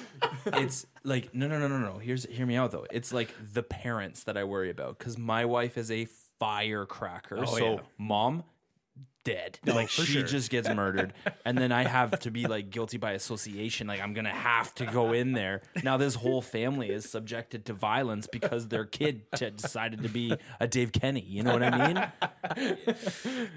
Speaker 2: it's like no no no no no. Here's hear me out though. It's like the parents that I worry about because my wife is a firecracker. Oh, so
Speaker 5: yeah.
Speaker 2: mom dead. like she just gets murdered, and then I have to be like guilty by association. Like I'm gonna have to go in there. Now this whole family is subjected to violence because their kid t- decided to be a Dave Kenny. You know what I mean?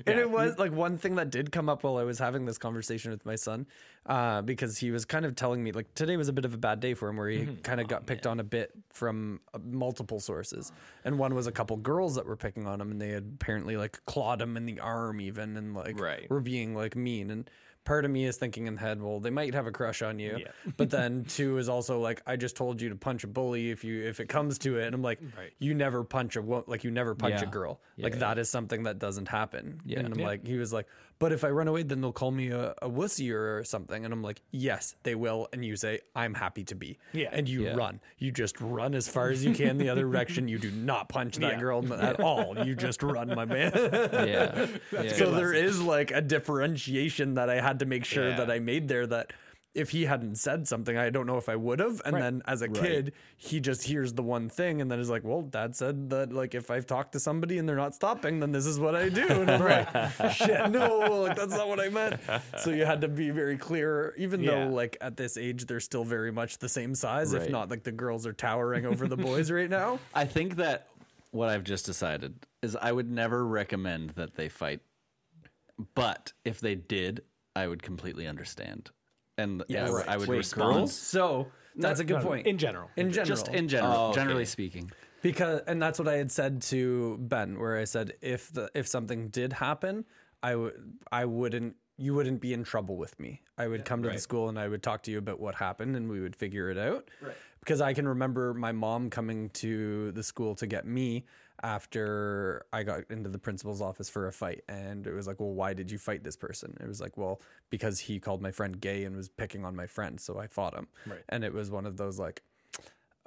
Speaker 1: And it was like one thing that did come up while I was having this conversation with my son, uh, because he was kind of telling me like today was a bit of a bad day for him, where he kind of got picked on a bit from uh, multiple sources, and one was a couple girls that were picking on him, and they had apparently like clawed him in the arm even, and like
Speaker 5: Right.
Speaker 1: were being like mean and. Part of me is thinking in the head, well, they might have a crush on you,
Speaker 5: Yeah.
Speaker 1: but then two is also like, I just told you to punch a bully if you if it comes to it, and I'm like,
Speaker 5: Right.
Speaker 1: you never punch a like you never punch a girl,
Speaker 2: Yeah,
Speaker 1: like that is something that doesn't happen.
Speaker 2: Yeah.
Speaker 1: And I'm
Speaker 2: Yeah.
Speaker 1: like, he was like, but if I run away, then they'll call me a, a wussy or something. And I'm like, yes, they will. And you say, I'm happy to be.
Speaker 5: Yeah.
Speaker 1: And you
Speaker 2: Yeah.
Speaker 1: run. You just run as far as you can the other direction. You do not punch that
Speaker 5: Yeah.
Speaker 1: girl at all. You just run, my man.
Speaker 2: Yeah. yeah.
Speaker 1: so there is like a differentiation that I had to make sure
Speaker 5: Yeah.
Speaker 1: that I made there that if he hadn't said something, I don't know if I would have. And
Speaker 5: Right.
Speaker 1: then as a kid, he just hears the one thing and then is like, well, dad said that like if I've talked to somebody and they're not stopping, then this is what I do. And I'm like, shit, no, like that's not what I meant. So you had to be very clear, even
Speaker 5: Yeah.
Speaker 1: though like at this age they're still very much the same size, if not like the girls are towering over the boys right now.
Speaker 4: I think that what I've just decided is I would never recommend that they fight. But if they did, I would completely understand. And
Speaker 1: Yes.
Speaker 4: I, would- I would
Speaker 2: Wait,
Speaker 4: respond.
Speaker 2: girls?
Speaker 1: So that's a good
Speaker 5: No, no,
Speaker 1: point.
Speaker 5: in general.
Speaker 1: in general,
Speaker 4: Just in general,
Speaker 2: Oh, okay.
Speaker 4: generally speaking.
Speaker 1: because and that's what I had said to Ben, where I said if the if something did happen, I would I wouldn't you wouldn't be in trouble with me. I would come to the school and I would talk to you about what happened and we would figure it out. Right. Because I can remember my mom coming to the school to get me after I got into the principal's office for a fight. And it was like, well, why did you fight this person? It was like, well, because he called my friend gay and was picking on my friend. So I fought him.
Speaker 5: Right.
Speaker 1: And it was one of those like,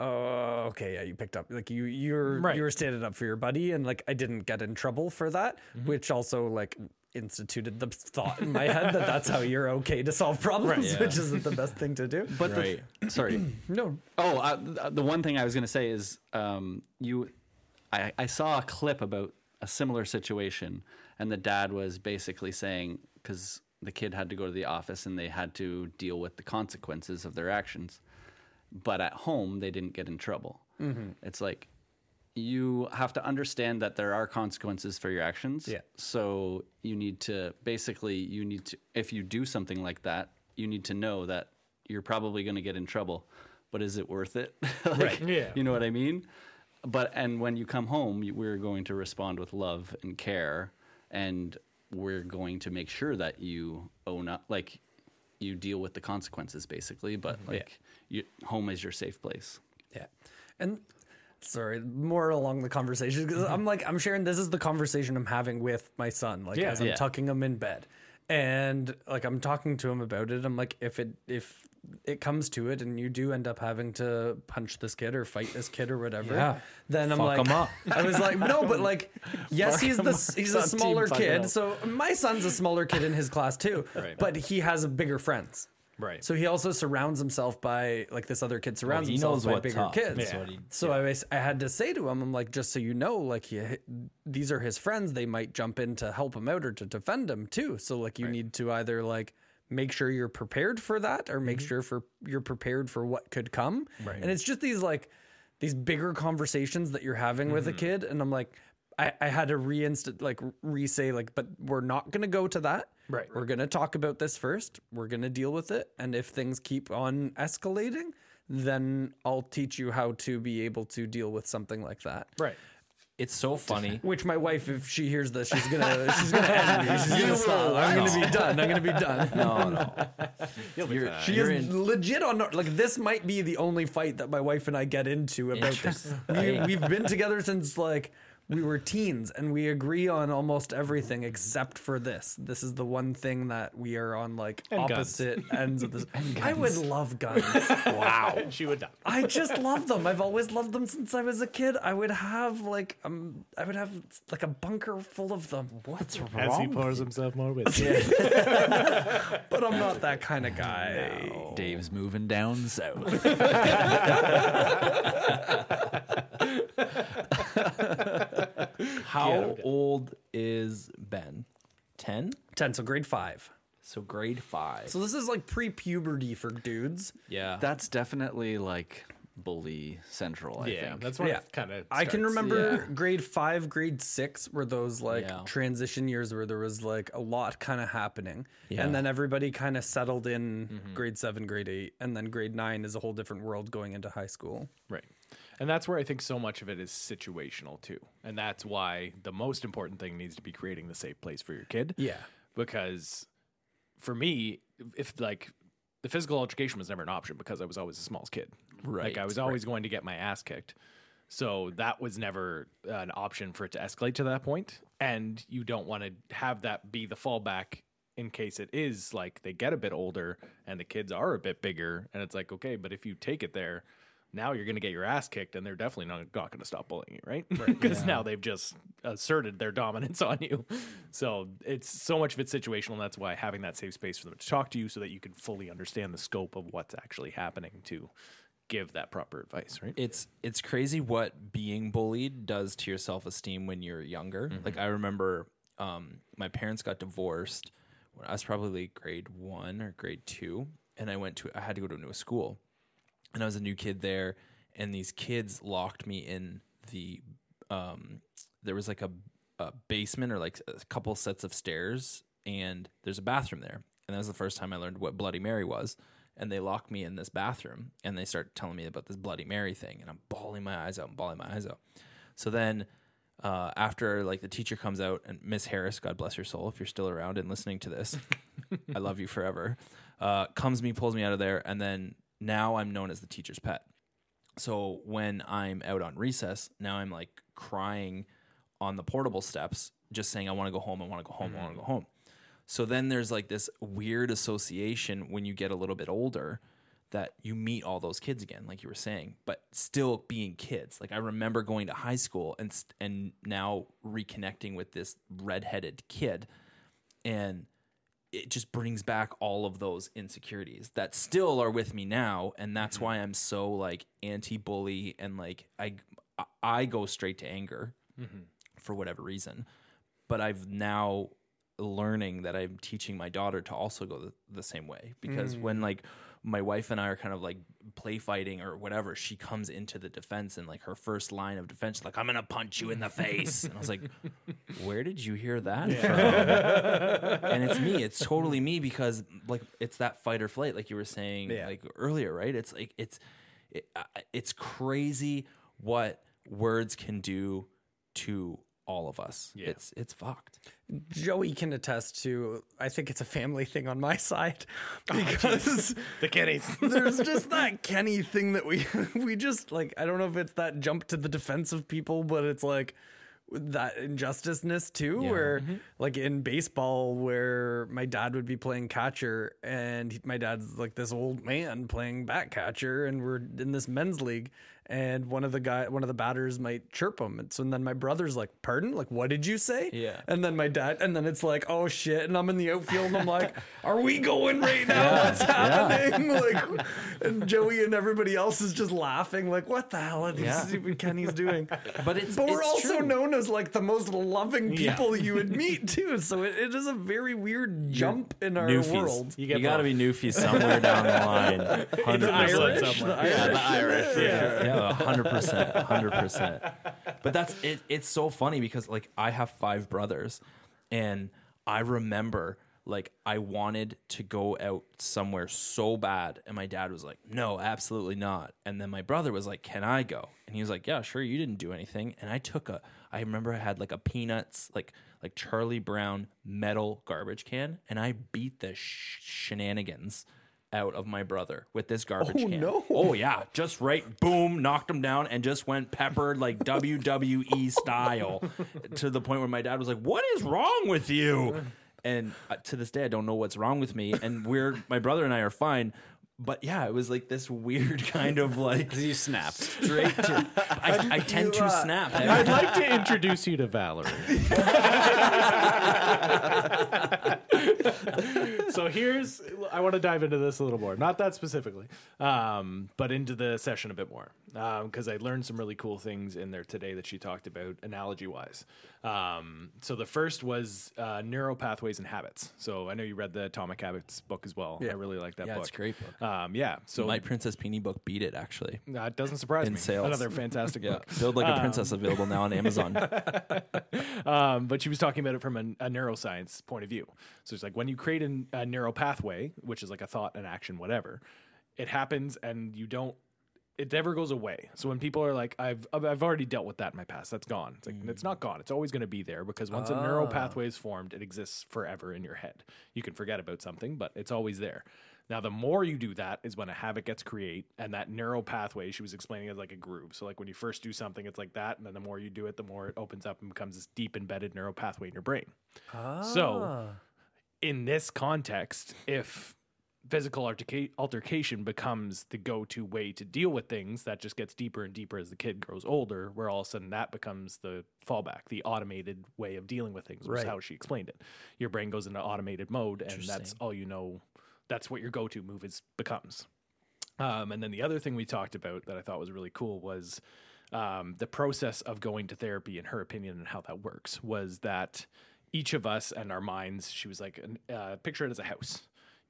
Speaker 1: oh, okay, yeah, you picked up like you you're
Speaker 5: Right.
Speaker 1: you were standing up for your buddy, and like I didn't get in trouble for that,
Speaker 5: Mm-hmm.
Speaker 1: which also like instituted the thought in my head that that's how you're okay to solve problems, which isn't the best thing to do.
Speaker 4: But
Speaker 2: Right.
Speaker 4: the, sorry.
Speaker 1: no,
Speaker 4: Oh, uh, the one thing I was going to say is um, you. I, I saw a clip about a similar situation, and the dad was basically saying because the kid had to go to the office and they had to deal with the consequences of their actions, but at home they didn't get in trouble. Mm-hmm. It's like you have to understand that there are consequences for your actions.
Speaker 1: Yeah.
Speaker 4: So you need to basically you need to if you do something like that, you need to know that you're probably going to get in trouble, but is it worth it? Like,
Speaker 5: Right. Yeah.
Speaker 4: You know what I mean? But and when you come home, you, we're going to respond with love and care, and we're going to make sure that you own up, like you deal with the consequences, basically. But mm-hmm. like, you, home is your safe place.
Speaker 1: yeah, and sorry, more along the conversation because I'm like I'm sharing this is the conversation I'm having with my son, like
Speaker 5: Yeah.
Speaker 1: as I'm
Speaker 4: Yeah.
Speaker 1: tucking him in bed, and like I'm talking to him about it. I'm like, if it if it comes to it and you do end up having to punch this kid or fight this kid or whatever,
Speaker 2: Yeah.
Speaker 1: then I'm
Speaker 2: Fuck
Speaker 1: like. I was like, no, but like, yes, he's the he's a smaller kid, so my son's a smaller kid in his class too,
Speaker 5: Right.
Speaker 1: but he has bigger friends.
Speaker 5: Right.
Speaker 1: So he also surrounds himself by like this other kid surrounds
Speaker 2: he
Speaker 1: himself by bigger kids.
Speaker 2: What he-
Speaker 1: so I I had to say to him, I'm like, just so you know, like he, these are his friends. They might jump in to help him out or to defend him too. So like you need to either like make sure you're prepared for that or make mm-hmm. sure for you're prepared for what could come.
Speaker 5: Right.
Speaker 1: And it's just these like these bigger conversations that you're having with a mm-hmm. kid, and I'm like. I, I had to reinstate like re-say like but we're not gonna go to that
Speaker 5: Right.
Speaker 1: we're going to talk about this first. We're going to deal with it. And if things keep on escalating, then I'll teach you how to be able to deal with something like that.
Speaker 5: Right.
Speaker 2: It's so funny.
Speaker 1: Which my wife, if she hears this, she's gonna she's gonna end me. She's gonna stop. I'm gonna be done. I'm gonna be done.
Speaker 2: No, no. You're,
Speaker 1: She
Speaker 2: you're
Speaker 1: is
Speaker 2: in,
Speaker 1: legit on like this might be the only fight that my wife and I get into about this. We, we've been together since like we were teens and we agree on almost everything except for this. This is the one thing that we are on like
Speaker 5: And guns.
Speaker 1: opposite ends of this. I would love guns.
Speaker 5: Wow. she would die.
Speaker 1: I just love them. I've always loved them since I was a kid. I would have like um I would have like a bunker full of them. What's wrong?
Speaker 5: As he pours himself more whiskey.
Speaker 1: But I'm not that kind of guy.
Speaker 4: Dave's moving down south.
Speaker 2: how old is Ben? 10?
Speaker 1: 10, so grade 5.
Speaker 2: So grade 5.
Speaker 1: So this is like pre-puberty for dudes.
Speaker 2: yeah.
Speaker 4: That's definitely like bully central. I
Speaker 5: yeah,
Speaker 4: think.
Speaker 5: that's what
Speaker 1: Yeah.
Speaker 5: kind of.
Speaker 1: I can remember
Speaker 4: yeah.
Speaker 1: grade five, grade six were those like
Speaker 2: Yeah.
Speaker 1: transition years where there was like a lot kind of happening.
Speaker 2: Yeah.
Speaker 1: And then everybody kind of settled in mm-hmm. grade seven, grade eight. And then grade nine is a whole different world going into high school.
Speaker 5: Right. And that's where I think so much of it is situational too. And that's why the most important thing needs to be creating the safe place for your kid.
Speaker 1: Yeah.
Speaker 5: Because for me, if like the physical altercation was never an option because I was always the smallest kid.
Speaker 4: Right,
Speaker 5: Like I was always going to get my ass kicked. So that was never an option for it to escalate to that point. And you don't want to have that be the fallback in case it is like they get a bit older and the kids are a bit bigger. And it's like, okay, but if you take it there, Now you're going to get your ass kicked, and they're definitely not, not going to stop bullying you, right? Because now they've just asserted their dominance on you. So it's so much of it's situational. And that's why having that safe space for them to talk to you so that you can fully understand the scope of what's actually happening to give that proper advice, right?
Speaker 2: it's it's crazy what being bullied does to your self esteem when you're younger. Like I remember, um, my parents got divorced when I was probably grade one or grade two, and I went to I had to go to a new school, and I was a new kid there, and these kids locked me in the um, there was like a, a basement or like a couple sets of stairs, and there's a bathroom there, and that was the first time I learned what Bloody Mary was. And they locked me in this bathroom, and they start telling me about this Bloody Mary thing, and I'm bawling my eyes out, I'm bawling my eyes out. So then, uh, after like the teacher comes out, and Miss Harris, God bless your soul, if you're still around and listening to this, I love you forever. Uh, comes me, pulls me out of there, and then now I'm known as the teacher's pet. So when I'm out on recess, now I'm like crying on the portable steps, just saying, I want to go home, I want to go home, I want to mm-hmm. go home. So then there's like this weird association when you get a little bit older that you meet all those kids again, like you were saying, but still being kids. Like I remember going to high school and and now reconnecting with this redheaded kid, and it just brings back all of those insecurities that still are with me now, and that's mm-hmm. why I'm so like anti-bully and like I I go straight to anger mm-hmm. for whatever reason, but I've now learning that I'm teaching my daughter to also go the, the same way. Because when mm. like my wife and I are kind of like play fighting or whatever, she comes into the defense and like her first line of defense, like I'm gonna punch you in the face, and I was like, where did you hear that from? and it's me, it's totally me because like it's that fight or flight, like you were saying
Speaker 1: Yeah.
Speaker 2: like earlier, right? It's like it's it, uh, it's crazy what words can do to all of us. It's it's fucked.
Speaker 1: Joey can attest to. I think it's a family thing on my side oh, because
Speaker 5: the kiddies.
Speaker 1: there's just that Kenny thing that we we just like. I don't know if it's that jump to the defense of people, but it's like that injusticeness too. Where mm-hmm. like in baseball, where my dad would be playing catcher, and he- my dad's like this old man playing back catcher, and we're in this men's league. And one of the guy, one of the batters might chirp him, and so then my brother's like, "Pardon? Like, what did you say?"
Speaker 2: Yeah.
Speaker 1: And then my dad, and then it's like, oh shit. And I'm in the outfield and I'm like, are we going right now? What's happening? Like, and Joey and everybody else is just laughing, like, what the hell are these
Speaker 2: Yeah.
Speaker 1: stupid Kenny's doing?
Speaker 2: But it's
Speaker 1: But we're
Speaker 2: it's
Speaker 1: also
Speaker 2: true.
Speaker 1: known as like the most loving
Speaker 5: Yeah.
Speaker 1: people you would meet too. So it, it is a very weird jump in our
Speaker 2: Newfies.
Speaker 1: world.
Speaker 2: You,
Speaker 5: get
Speaker 2: got to be Newfies somewhere down the line. 100%.
Speaker 5: the
Speaker 1: Irish,
Speaker 5: somewhere.
Speaker 1: the
Speaker 2: Yeah,
Speaker 1: Irish.
Speaker 2: the Irish. Yeah, hundred percent, hundred percent. But that's it. It's so funny because like I have five brothers, and I remember like I wanted to go out somewhere so bad, and my dad was like, "No, absolutely not." And then my brother was like, "Can I go?" And he was like, "Yeah, sure. You didn't do anything." And I took a. I remember I had like a peanuts like like Charlie Brown metal garbage can, and I beat the sh- shenanigans out of my brother with this garbage
Speaker 1: Oh,
Speaker 2: can.
Speaker 1: no.
Speaker 2: Oh yeah, just right, boom, knocked him down, and just went peppered like WWE style, to the point where my dad was like, "What is wrong with you?" And uh, to this day, I don't know what's wrong with me. And we're my brother and I are fine. But yeah, it was like this weird kind of like
Speaker 4: You snapped.
Speaker 2: straight to. I, I tend to snap.
Speaker 5: I'd like to introduce you to Valerie. So here's I want to dive into this a little more, not that specifically, um, but into the session a bit more because I learned some really cool things in there today that she talked about analogy wise. Um, so the first was uh, neural pathways and habits. So I know you read the Atomic Habits book as well. Yeah. I really like that
Speaker 2: Yeah,
Speaker 5: book.
Speaker 2: it's a great book.
Speaker 5: Um, yeah, so
Speaker 2: My Princess Peony book beat it actually.
Speaker 5: that doesn't surprise
Speaker 2: in
Speaker 5: me.
Speaker 2: sales.
Speaker 5: Another fantastic
Speaker 2: Yeah,
Speaker 5: book.
Speaker 2: build like a princess available now on Amazon.
Speaker 5: Um, but she was talking about it from a, a neuroscience point of view. So it's like when you create an, a neural pathway, which is like a thought, an action, whatever, it happens and you don't. It never goes away. So when people are like, "I've I've already dealt with that in my past. That's gone." It's like it's not gone. It's always going to be there because once a neural ah. pathway is formed, it exists forever in your head. You can forget about something, but it's always there. Now, the more you do that is when a habit gets create, and that neural pathway she was explaining is like a groove. So, like when you first do something, it's like that, and then the more you do it, the more it opens up and becomes this deep embedded neural pathway in your brain. So, ah. in this context, if physical alterca- altercation becomes the go-to way to deal with things that just gets deeper and deeper as the kid grows older where all of a sudden that becomes the fallback the automated way of dealing with things was
Speaker 1: Right.
Speaker 5: how she explained it your brain goes into automated mode and that's all you know that's what your go-to move is becomes um, and then the other thing we talked about that I thought was really cool was um, the process of going to therapy, in her opinion, and how that works was that each of us and our minds, she was like, uh, picture it as a house.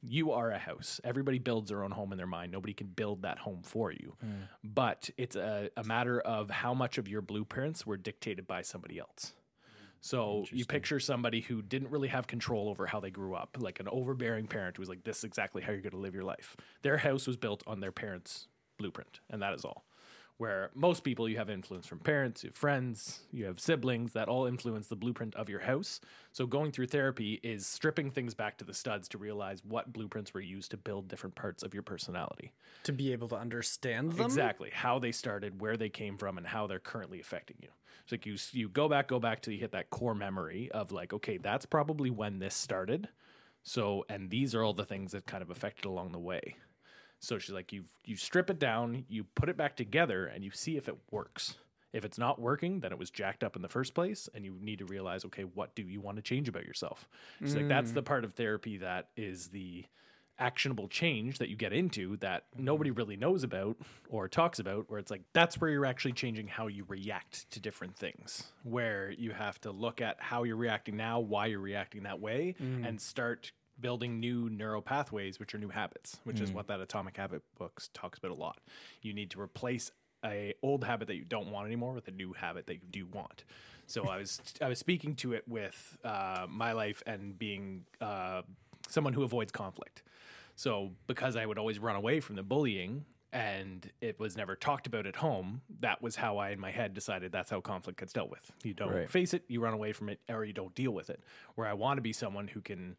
Speaker 5: You are a house. Everybody builds their own home in their mind. Nobody can build that home for you. But it's a, a matter of how much of your blueprints were dictated by somebody else. So you picture somebody who didn't really have control over how they grew up, like an overbearing parent who was like, "This is exactly how you're going to live your life." Their house was built on their parents' blueprint, and that is all. Where most people, you have influence from parents, you have friends, you have siblings that all influence the blueprint of your house. So going through therapy is stripping things back to the studs to realize what blueprints were used to build different parts of your personality.
Speaker 1: to be able to understand them.
Speaker 5: Exactly how they started, where they came from, and how they're currently affecting you. It's like you you go back, go back till you hit that core memory of like, okay, that's probably when this started. So, and these are all the things that kind of affected along the way. So she's like, you you strip it down, you put it back together, and you see if it works. If it's not working, then it was jacked up in the first place, and you need to realize, okay, what do you want to change about yourself? She's like, that's the mm. part of therapy that is the actionable change that you get into that nobody mm. really knows about or talks about where it's like that's where you're actually changing how you react to different things where you have to look at how you're reacting now why you're reacting that way and mm. start building new neural pathways which are new habits which is what that atomic habit books talks about a lot you need to replace a old habit that you don't want anymore with a new habit that you do want so i was i was speaking to it with uh, my life and being uh, someone who avoids conflict so because I would always run away from the bullying and it was never talked about at home, that was how I in my head decided that's how conflict gets dealt with. You don't
Speaker 4: Right.
Speaker 5: face it, you run away from it, or you don't deal with it. Where I want to be someone who can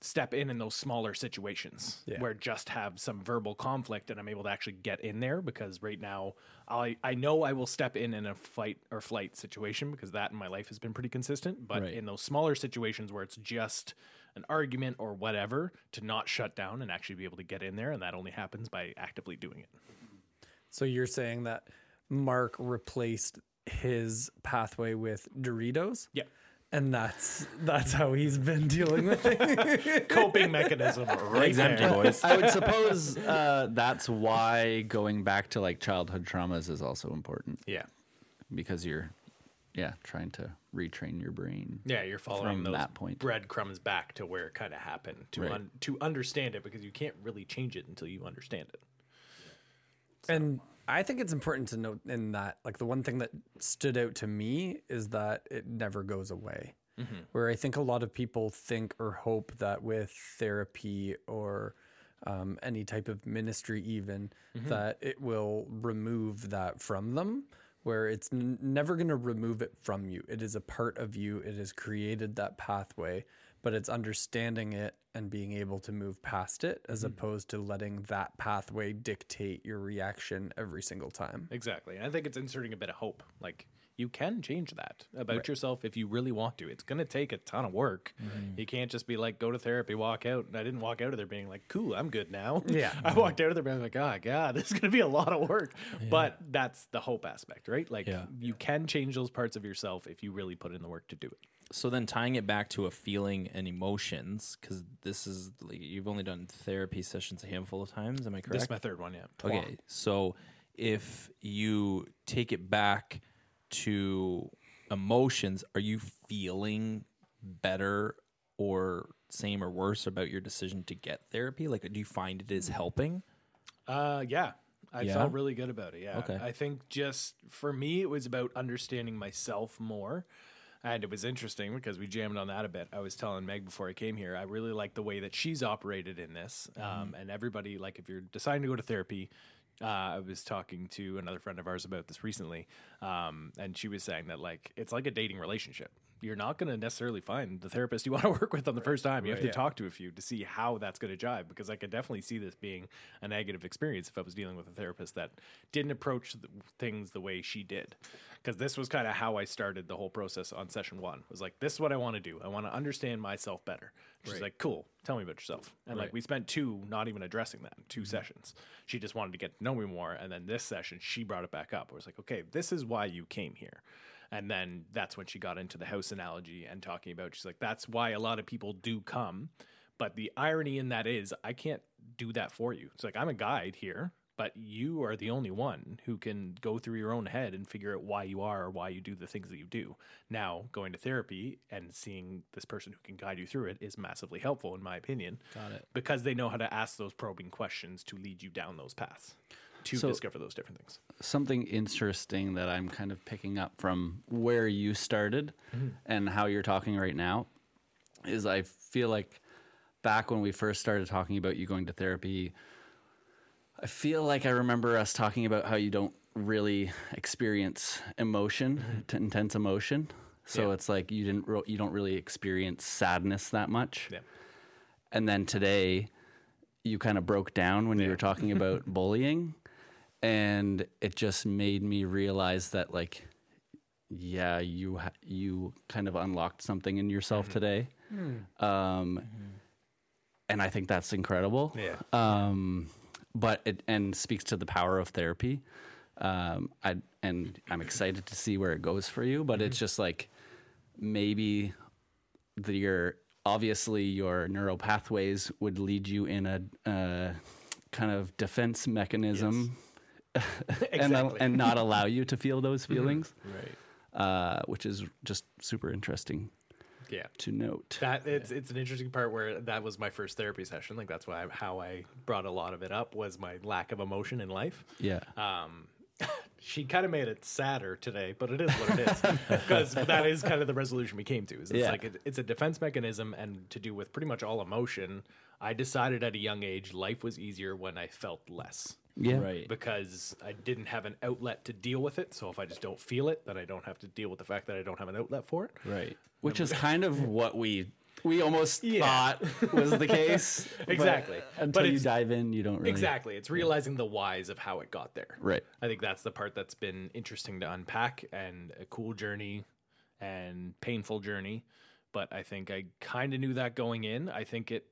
Speaker 5: step in in those smaller situations
Speaker 1: Yeah.
Speaker 5: where just have some verbal conflict and I'm able to actually get in there because right now I I know I will step in in a fight or flight situation because that in my life has been pretty consistent but
Speaker 2: Right.
Speaker 5: in those smaller situations where it's just an argument or whatever to not shut down and actually be able to get in there and that only happens by actively doing it.
Speaker 1: So you're saying that Mark replaced his pathway with Doritos?
Speaker 5: Yeah.
Speaker 1: And that's that's how he's been dealing with it.
Speaker 5: Coping mechanism right
Speaker 2: Eggs empty,
Speaker 5: there.
Speaker 2: boys.
Speaker 4: I would suppose uh, that's why going back to like childhood traumas is also important
Speaker 5: Yeah.
Speaker 4: because you're, yeah, trying to retrain your brain.
Speaker 5: Yeah, you're following those
Speaker 4: that point.
Speaker 5: breadcrumbs back to where it kind of happened to
Speaker 4: Right.
Speaker 5: un- to understand it because you can't really change it until you understand it.
Speaker 1: And I think it's important to note in that, like, the one thing that stood out to me is that it never goes away. Where I think a lot of people think or hope that with therapy or um, any type of ministry, even, that it will remove that from them. Where it's n- never going to remove it from you. It is a part of you. It has created that pathway, but it's understanding it and being able to move past it as hmm. opposed to letting that pathway dictate your reaction every single time.
Speaker 5: Exactly. And I think it's inserting a bit of hope. Like you can change that about yourself if you really want to. It's going to take a ton of work. Hmm. You can't just be like, go to therapy, walk out. And I didn't walk out of there being like, cool, I'm good now.
Speaker 1: Yeah.
Speaker 5: I walked out of there being like, oh, God, this is going to be a lot of work. But that's the hope aspect, right? Like
Speaker 2: Yeah.
Speaker 5: you can change those parts of yourself if you really put in the work to do it.
Speaker 2: So then tying it back to a feeling and emotions, because this is like you've only done therapy sessions a handful of times. Am I correct?
Speaker 5: This is my third one, yeah.
Speaker 2: Okay, so if you take it back to emotions, are you feeling better or same or worse about your decision to get therapy? Like, do you find it is helping?
Speaker 5: Uh, yeah. I
Speaker 2: Yeah?
Speaker 5: felt really good about it. Yeah.
Speaker 2: Okay.
Speaker 5: I think just for me, it was about understanding myself more. And it was interesting because we jammed on that a bit. I was telling Meg before I came here, I really like the way that she's operated in this. Um, and everybody, like, if you're deciding to go to therapy, uh, I was talking to another friend of ours about this recently. Um, and she was saying that, like, it's like a dating relationship. You're not going to necessarily find the therapist you want to work with on the first time. You have to talk to a few to see how that's going to jive because I could definitely see this being a negative experience if I was dealing with a therapist that didn't approach the, things the way she did. Because this was kind of how I started the whole process on session one. It was like, this is what I want to do. I want to understand myself better. She's like, cool, tell me about yourself. And like, we spent two not even addressing that, 2 mm-hmm. sessions. She just wanted to get to know me more. And then this session, she brought it back up. Was like, okay, this is why you came here. And then that's when she got into the house analogy and talking about, she's like, that's why a lot of people do come. But the irony in that is, I can't do that for you. It's like, I'm a guide here, but you are the only one who can go through your own head and figure out why you are or why you do the things that you do. Now, going to therapy and seeing this person who can guide you through it is massively helpful, in my opinion. Got it. Because they know how to ask those probing questions to lead you down those paths to
Speaker 4: So-
Speaker 5: discover those different things.
Speaker 4: something interesting that I'm kind of picking up from where you started mm-hmm. and how you're talking right now is I feel like back when we first started talking about you going to therapy, I feel like I remember us talking about how you don't really experience emotion, mm-hmm. t- intense emotion. So
Speaker 5: Yeah.
Speaker 4: it's like you didn't ro- you don't really experience sadness that much.
Speaker 5: Yeah.
Speaker 4: And then today, you kind of broke down when you were talking about bullying, and it just made me realize that, like, yeah, you ha- you kind of unlocked something in yourself today, um, and I think that's incredible.
Speaker 5: Yeah.
Speaker 4: Um, but it and speaks to the power of therapy. Um, I and I'm excited to see where it goes for you. But it's just like maybe the, your obviously your neural pathways would lead you in a uh, kind of defense mechanism and
Speaker 5: Exactly.
Speaker 4: and not allow you to feel those feelings,
Speaker 5: Right.
Speaker 4: uh, which is just super interesting
Speaker 5: Yeah.
Speaker 4: to note.
Speaker 5: That it's it's an interesting part where that was my first therapy session. Like that's why how I brought a lot of it up was my lack of emotion in life.
Speaker 4: yeah,
Speaker 5: Um, she kind of made it sadder today, but it is what it is because that is kind of the resolution we came to. Is it's
Speaker 4: Yeah.
Speaker 5: like it, it's a defense mechanism and to do with pretty much all emotion. I decided at a young age life was easier when I felt less
Speaker 4: yeah,
Speaker 2: Right.
Speaker 5: because I didn't have an outlet to deal with it. So if I just don't feel it, then I don't have to deal with the fact that I don't have an outlet for it.
Speaker 2: Right.
Speaker 4: which is um, kind of what we we almost
Speaker 5: Yeah.
Speaker 4: thought was the case. but
Speaker 5: Exactly.
Speaker 4: until
Speaker 5: But
Speaker 4: you dive in, you don't really
Speaker 5: Exactly. It's realizing the whys of how it got there.
Speaker 4: Right.
Speaker 5: I think that's the part that's been interesting to unpack and a cool journey and painful journey. But I think I kind of knew that going in. I think it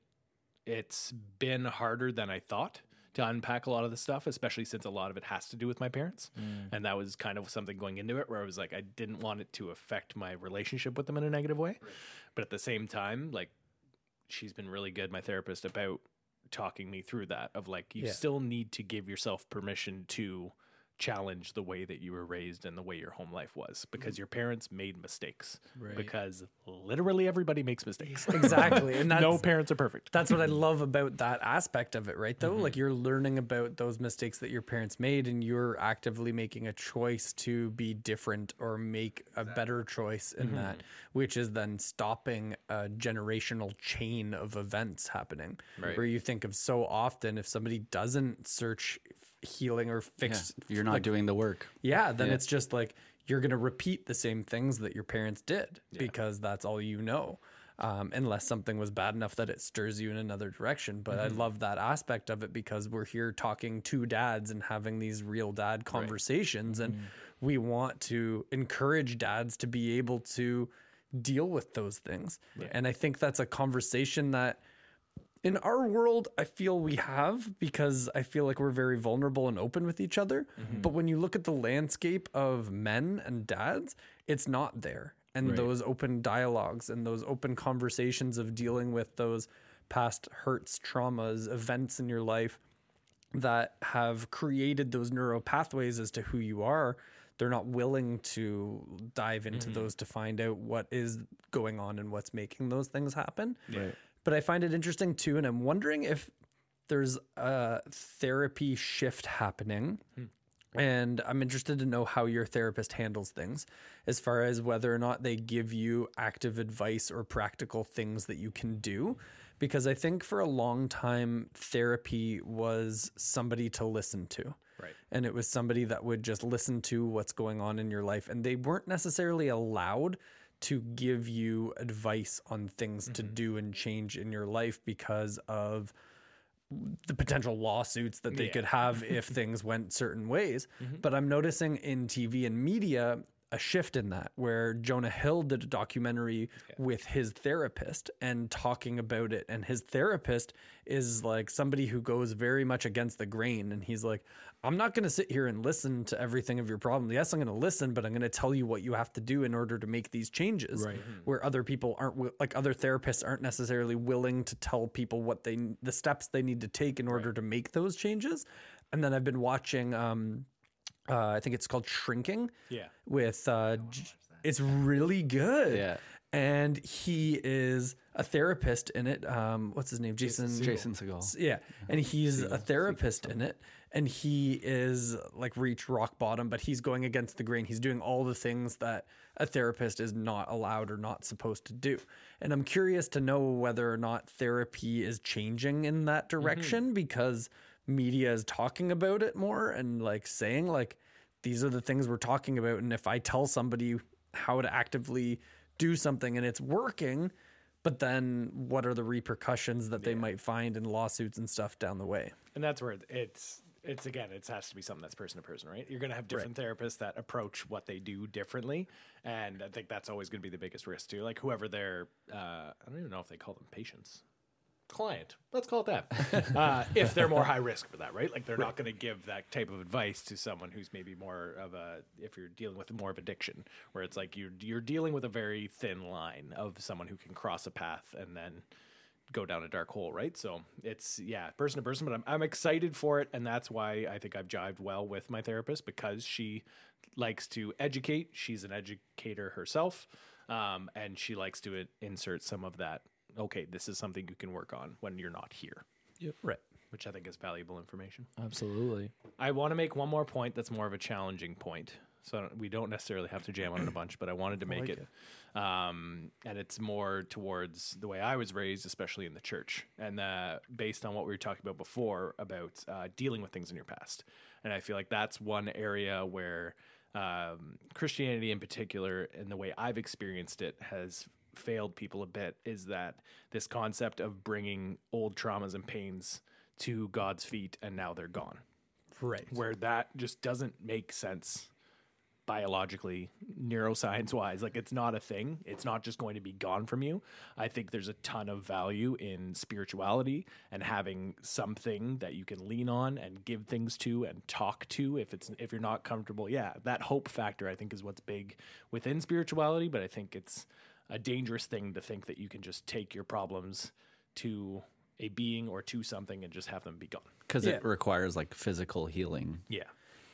Speaker 5: it's been harder than I thought to unpack a lot of the stuff, especially since a lot of it has to do with my parents. Mm. And that was kind of something going into it where I was like, I didn't want it to affect my relationship with them in a negative way. But at the same time, like she's been really good, my therapist, about talking me through that of like you
Speaker 1: Yeah.
Speaker 5: still need to give yourself permission to challenge the way that you were raised and the way your home life was because your parents made mistakes because literally everybody makes mistakes
Speaker 1: Exactly. And that's,
Speaker 5: no parents are perfect
Speaker 1: that's what I love about that aspect of it, right? Though,
Speaker 5: Mm-hmm.
Speaker 1: like you're learning about those mistakes that your parents made, and you're actively making a choice to be different or make a better choice in
Speaker 5: Mm-hmm.
Speaker 1: that, which is then stopping a generational chain of events happening.
Speaker 5: Right.
Speaker 1: Where you think of so often, if somebody doesn't search healing or
Speaker 4: Yeah, you're not
Speaker 1: like,
Speaker 4: doing the work.
Speaker 1: yeah, then
Speaker 4: Yeah.
Speaker 1: it's just like you're going to repeat the same things that your parents did because that's all you know. Um, unless something was bad enough that it stirs you in another direction. But I love that aspect of it because we're here talking to dads and having these real dad conversations. And we want to encourage dads to be able to deal with those things. And I think that's a conversation that in our world, I feel we have because I feel like we're very vulnerable and open with each other. Mm-hmm. But when you look at the landscape of men and dads, it's not there. And those open dialogues and those open conversations of dealing with those past hurts, traumas, events in your life that have created those neural pathways as to who you are they're not willing to dive into mm-hmm. those to find out what is going on and what's making those things happen
Speaker 2: Right.
Speaker 1: But i find it interesting too and i'm wondering if there's a therapy shift happening hmm. and I'm interested to know how your therapist handles things as far as whether or not they give you active advice or practical things that you can do. Because I think for a long time, therapy was somebody to listen to.
Speaker 5: Right.
Speaker 1: And it was somebody that would just listen to what's going on in your life. And they weren't necessarily allowed to give you advice on things to mm-hmm. do and change in your life because of the potential lawsuits that they could have if things went certain ways. Mm-hmm. But I'm noticing in TV and media a shift in that where Jonah Hill did a documentary with his therapist and talking about it. And his therapist is like somebody who goes very much against the grain. And he's like, I'm not going to sit here and listen to everything of your problem. Yes, I'm going to listen, but I'm going to tell you what you have to do in order to make these changes. Right. Where other people aren't, like other therapists aren't necessarily willing to tell people what they, the steps they need to take in order to make those changes. And then I've been watching, um, uh, I think it's called Shrinking.
Speaker 5: Yeah.
Speaker 1: With uh, it's really good.
Speaker 4: Yeah.
Speaker 1: And he is a therapist in it. Um, what's his name? Jason.
Speaker 4: Jason Segel.
Speaker 1: Yeah, and he's a therapist in it, and he is like reached rock bottom, but he's going against the grain. He's doing all the things that a therapist is not allowed or not supposed to do. And I'm curious to know whether or not therapy is changing in that direction because media is talking about it more and like saying like these are the things we're talking about and if I tell somebody how to actively do something and it's working but then what are the repercussions that they might find in lawsuits and stuff down the way
Speaker 5: And that's where it's it's again it has to be something that's person to person, right? You're going to have different therapists that approach what they do differently, and I think that's always going to be the biggest risk too. Like whoever their uh, I don't even know if they call them patients. Client, let's call it that. uh, if they're more high risk for that, right? Like they're not going to give that type of advice to someone who's maybe more of a if you're dealing with more of addiction, where it's like you're you're dealing with a very thin line of someone who can cross a path and then go down a dark hole, right? So it's yeah, person to person, but I'm I'm excited for it, and that's why I think I've jived well with my therapist because she likes to educate. She's an educator herself, um, and she likes to insert some of that. Okay, this is something you can work on when you're not here,
Speaker 1: right
Speaker 5: which I think is valuable information.
Speaker 2: Absolutely.
Speaker 5: I want to make one more point that's more of a challenging point. So don't- we don't necessarily have to jam on it a bunch, but I wanted to make it. Um, and it's more towards the way I was raised, especially in the church, and uh, based on what we were talking about before about uh, dealing with things in your past. And I feel like that's one area where um, Christianity, in particular, and the way I've experienced it, has failed people a bit. Is that this concept of bringing old traumas and pains to God's feet, and now they're gone.
Speaker 1: Right.
Speaker 5: Where that just doesn't make sense biologically neuroscience wise. Like it's not a thing. It's not just going to be gone from you. I think there's a ton of value in spirituality and having something that you can lean on and give things to and talk to if it's if you're not comfortable. Yeah that hope factor i think is what's big within spirituality but i think it's a dangerous thing to think that you can just take your problems to a being or to something and just have them be gone
Speaker 4: because
Speaker 1: Yeah.
Speaker 4: it requires like physical healing.
Speaker 5: yeah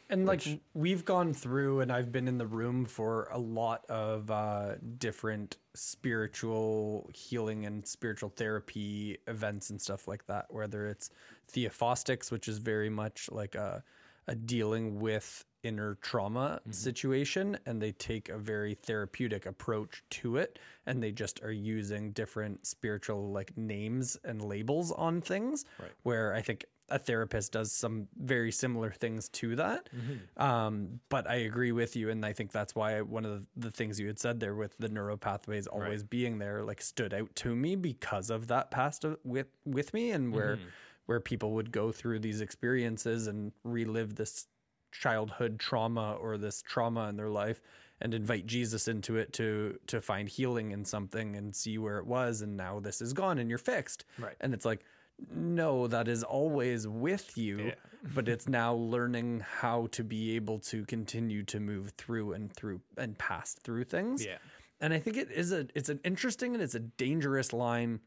Speaker 1: And like we've gone through, and I've been in the room for a lot of uh, different spiritual healing and spiritual therapy events and stuff like that. Whether it's Theophostics, which is very much like a, a dealing with inner trauma mm-hmm. situation, and they take a very therapeutic approach to it, and they just are using different spiritual like names and labels on things. Right. Where I think a therapist does some very similar things to that. Mm-hmm. Um, but I agree with you, and I think that's why one of the, the things you had said there with the neural pathways always being there, like stood out to me because of that past with with me, and where mm-hmm. where people would go through these experiences and relive this childhood trauma or this trauma in their life and invite Jesus into it to to find healing in something and see where it was and now this is gone and you're fixed.
Speaker 5: Right.
Speaker 1: And it's like no, that is always with you, but it's now learning how to be able to continue to move through and through and pass through things.
Speaker 5: Yeah.
Speaker 1: And I think it is a it's an interesting and it's a dangerous line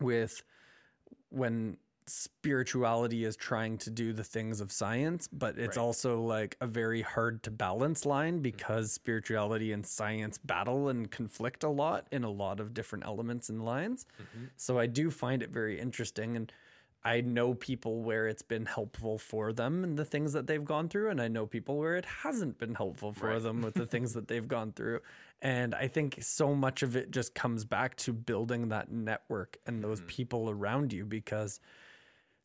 Speaker 1: with when spirituality is trying to do the things of science, but it's also like a very hard to balance line mm-hmm. because spirituality and science battle and conflict a lot in a lot of different elements and lines. Mm-hmm. So I do find it very interesting and I know people where it's been helpful for them and the things that they've gone through, and I know people where it hasn't been helpful for them with the things that they've gone through. And I think so much of it just comes back to building that network and those mm-hmm. people around you because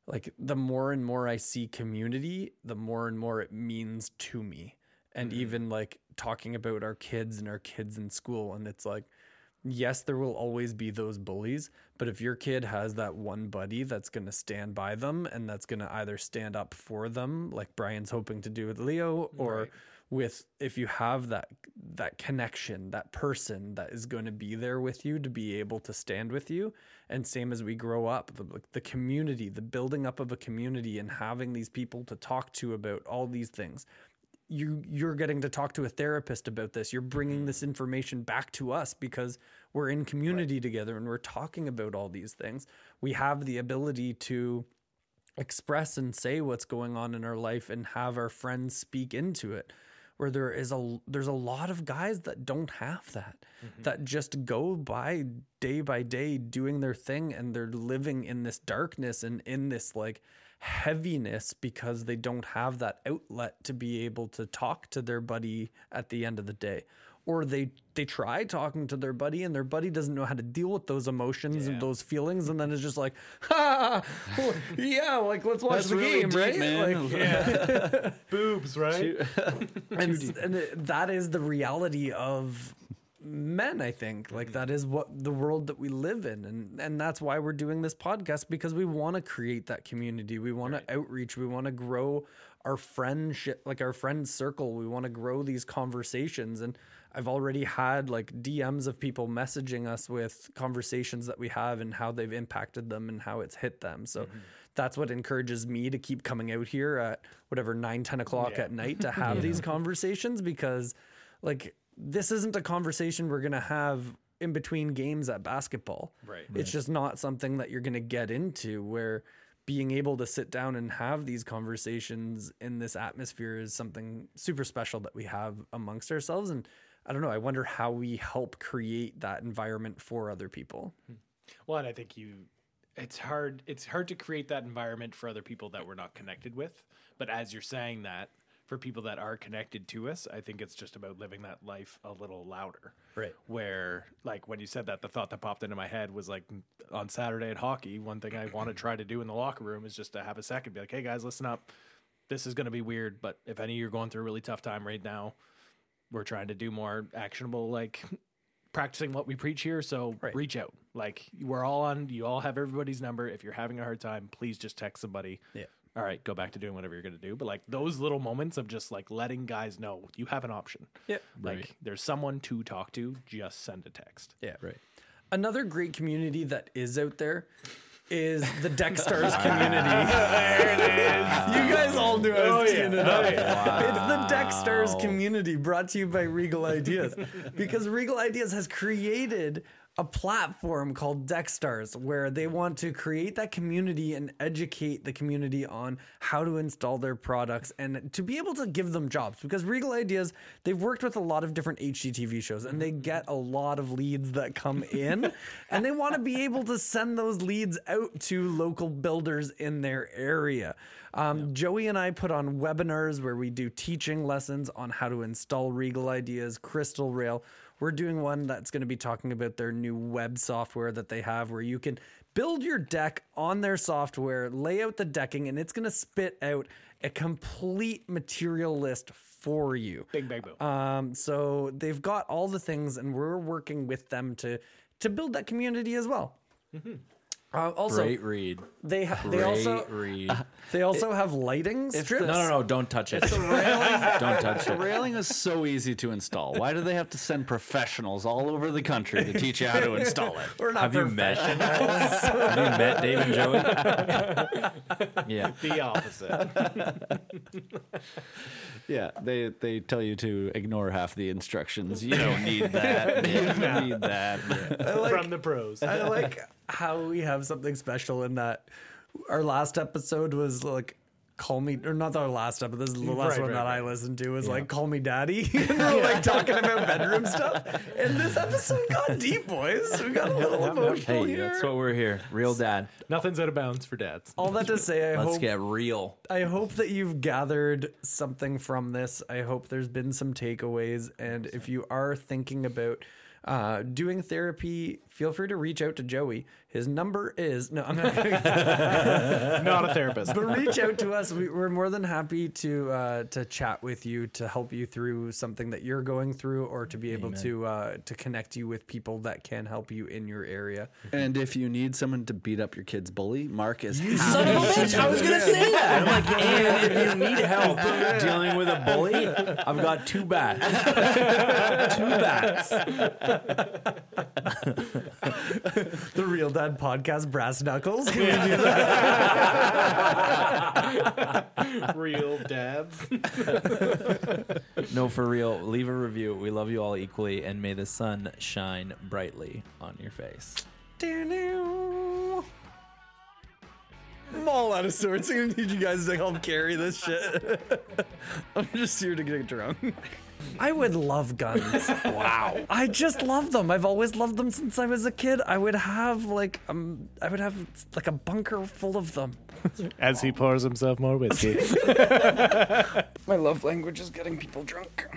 Speaker 1: like the more and more I see community, the more and more it means to me. And mm-hmm. even like talking about our kids and our kids in school and it's like yes there will always be those bullies but if your kid has that one buddy that's going to stand by them and that's going to either stand up for them like Brian's hoping to do with Leo or with if you have that that connection that person that is going to be there with you to be able to stand with you. And same as we grow up the, the community the building up of a community and having these people to talk to about all these things. You you're getting to talk to a therapist about this. You're bringing this information back to us because we're in community together and we're talking about all these things. We have the ability to express and say what's going on in our life and have our friends speak into it where there is a there's a lot of guys that don't have that mm-hmm. that just go by day by day doing their thing and they're living in this darkness and in this like heaviness because they don't have that outlet to be able to talk to their buddy at the end of the day or they they try talking to their buddy and their buddy doesn't know how to deal with those emotions and those feelings and then it's just like ha well, yeah like let's watch
Speaker 4: That's
Speaker 1: the
Speaker 4: really
Speaker 1: game
Speaker 4: deep,
Speaker 1: right?
Speaker 4: man.
Speaker 1: Like,
Speaker 5: Boobs, right?
Speaker 1: and, and it- that is the reality of men i think. Like that is what the world that we live in and and that's why we're doing this podcast because we want to create that community. We want to outreach. We want to grow our friendship like our friend circle. We want to grow these conversations and i've already had like dms of people messaging us with conversations that we have and how they've impacted them and how it's hit them. So mm-hmm. that's what encourages me to keep coming out here at whatever 9 10 o'clock at night to have these conversations because like this isn't a conversation we're going to have in between games at basketball.
Speaker 5: Right.
Speaker 1: it's just not something that you're going to get into where being able to sit down and have these conversations in this atmosphere is something super special that we have amongst ourselves. And i don't know i wonder how we help create that environment for other people hmm.
Speaker 5: Well, and I think you it's hard it's hard to create that environment for other people that we're not connected with. But as you're saying that, for people that are connected to us, I think it's just about living that life a little louder.
Speaker 1: Right.
Speaker 5: Where like when you said that, the thought that popped into my head was like on Saturday at hockey, one thing I want to try to do in the locker room is just to have a second, be like, Hey guys, listen up. This is gonna be weird, but if any of you are going through a really tough time right now, we're trying to do more actionable like practicing what we preach here. So
Speaker 1: Right.
Speaker 5: reach out. Like we're all on you all have everybody's number. If you're having a hard time please just text somebody.
Speaker 1: Yeah.
Speaker 5: all right go back to doing whatever you're going to do. But like those little moments of just like letting guys know you have an option.
Speaker 1: Yeah.
Speaker 5: Like there's someone to talk to just send a text.
Speaker 1: Yeah. Right. Another great community that is out there is the Deck Stars community. there it is. You guys all knew I was oh, teeing it up. Oh, it's the Deck Stars community brought to you by Regal Ideas. because Regal Ideas has created a platform called Deckstars where they want to create that community and educate the community on how to install their products and to be able to give them jobs because Regal Ideas they've worked with a lot of different HGTV shows and they get a lot of leads that come in and they want to be able to send those leads out to local builders in their area. Um, Joey and I put on webinars where we do teaching lessons on how to install Regal Ideas, Crystal Rail. We're doing one that's going to be talking about their new web software that they have where you can build your deck on their software, lay out the decking, and it's going to spit out a complete material list for you.
Speaker 5: big bang boom
Speaker 1: Um, so they've got all the things, and we're working with them to to build that community as well. Uh, also,
Speaker 2: Great read.
Speaker 1: they ha- they
Speaker 2: Great
Speaker 1: also
Speaker 2: read.
Speaker 1: they also have lighting strips.
Speaker 2: no, no, no! Don't touch it. don't touch it.
Speaker 4: The
Speaker 2: it.
Speaker 4: railing is so easy to install. Why do they have to send professionals all over the country to teach you how to install it?
Speaker 1: We're not
Speaker 2: Have you met? Have you met Dave and Joey? yeah.
Speaker 5: the opposite
Speaker 4: Yeah, they they tell you to ignore half the instructions. You don't need that. You don't need that.
Speaker 5: from the pros
Speaker 1: I like how we have something special in that our last episode was like call me or not our last episode this is the last
Speaker 5: Right,
Speaker 1: one
Speaker 5: right,
Speaker 1: that
Speaker 5: right.
Speaker 1: I listened to was like call me daddy and we're like talking about bedroom stuff and this episode got deep boys we got a little emotional
Speaker 2: Hey,
Speaker 1: here
Speaker 2: that's what we're here. Real dad.
Speaker 5: nothing's out of bounds for dads
Speaker 1: all that to say I
Speaker 2: Let's
Speaker 1: hope
Speaker 2: get real.
Speaker 1: I hope that you've gathered something from this. I hope there's been some takeaways. And if you are thinking about uh, doing therapy, feel free to reach out to Joey. His number is no, I'm not.
Speaker 5: Not a therapist.
Speaker 1: but reach out to us. We, we're more than happy to uh, to chat with you to help you through something that you're going through, or to be able to uh, to connect you with people that can help you in your area.
Speaker 4: And if you need someone to beat up your kid's bully, Mark is happy.
Speaker 2: Son of a bitch! I was gonna say that. I'm like, and if you need help dealing with a bully, I've got two bats. two bats.
Speaker 1: The Real Dad Podcast, Brass Knuckles. Can we do that?
Speaker 5: Real dads.
Speaker 2: No, for real. Leave a review. We love you all equally, and may the sun shine brightly on your face.
Speaker 1: I'm all out of sorts. I'm gonna need you guys to help carry this shit. I'm just here to get drunk. I would love guns. wow. I just love them. I've always loved them since I was a kid. I would have like um I would have like a bunker full of them.
Speaker 5: As he pours himself more whiskey.
Speaker 1: My love language is getting people drunk.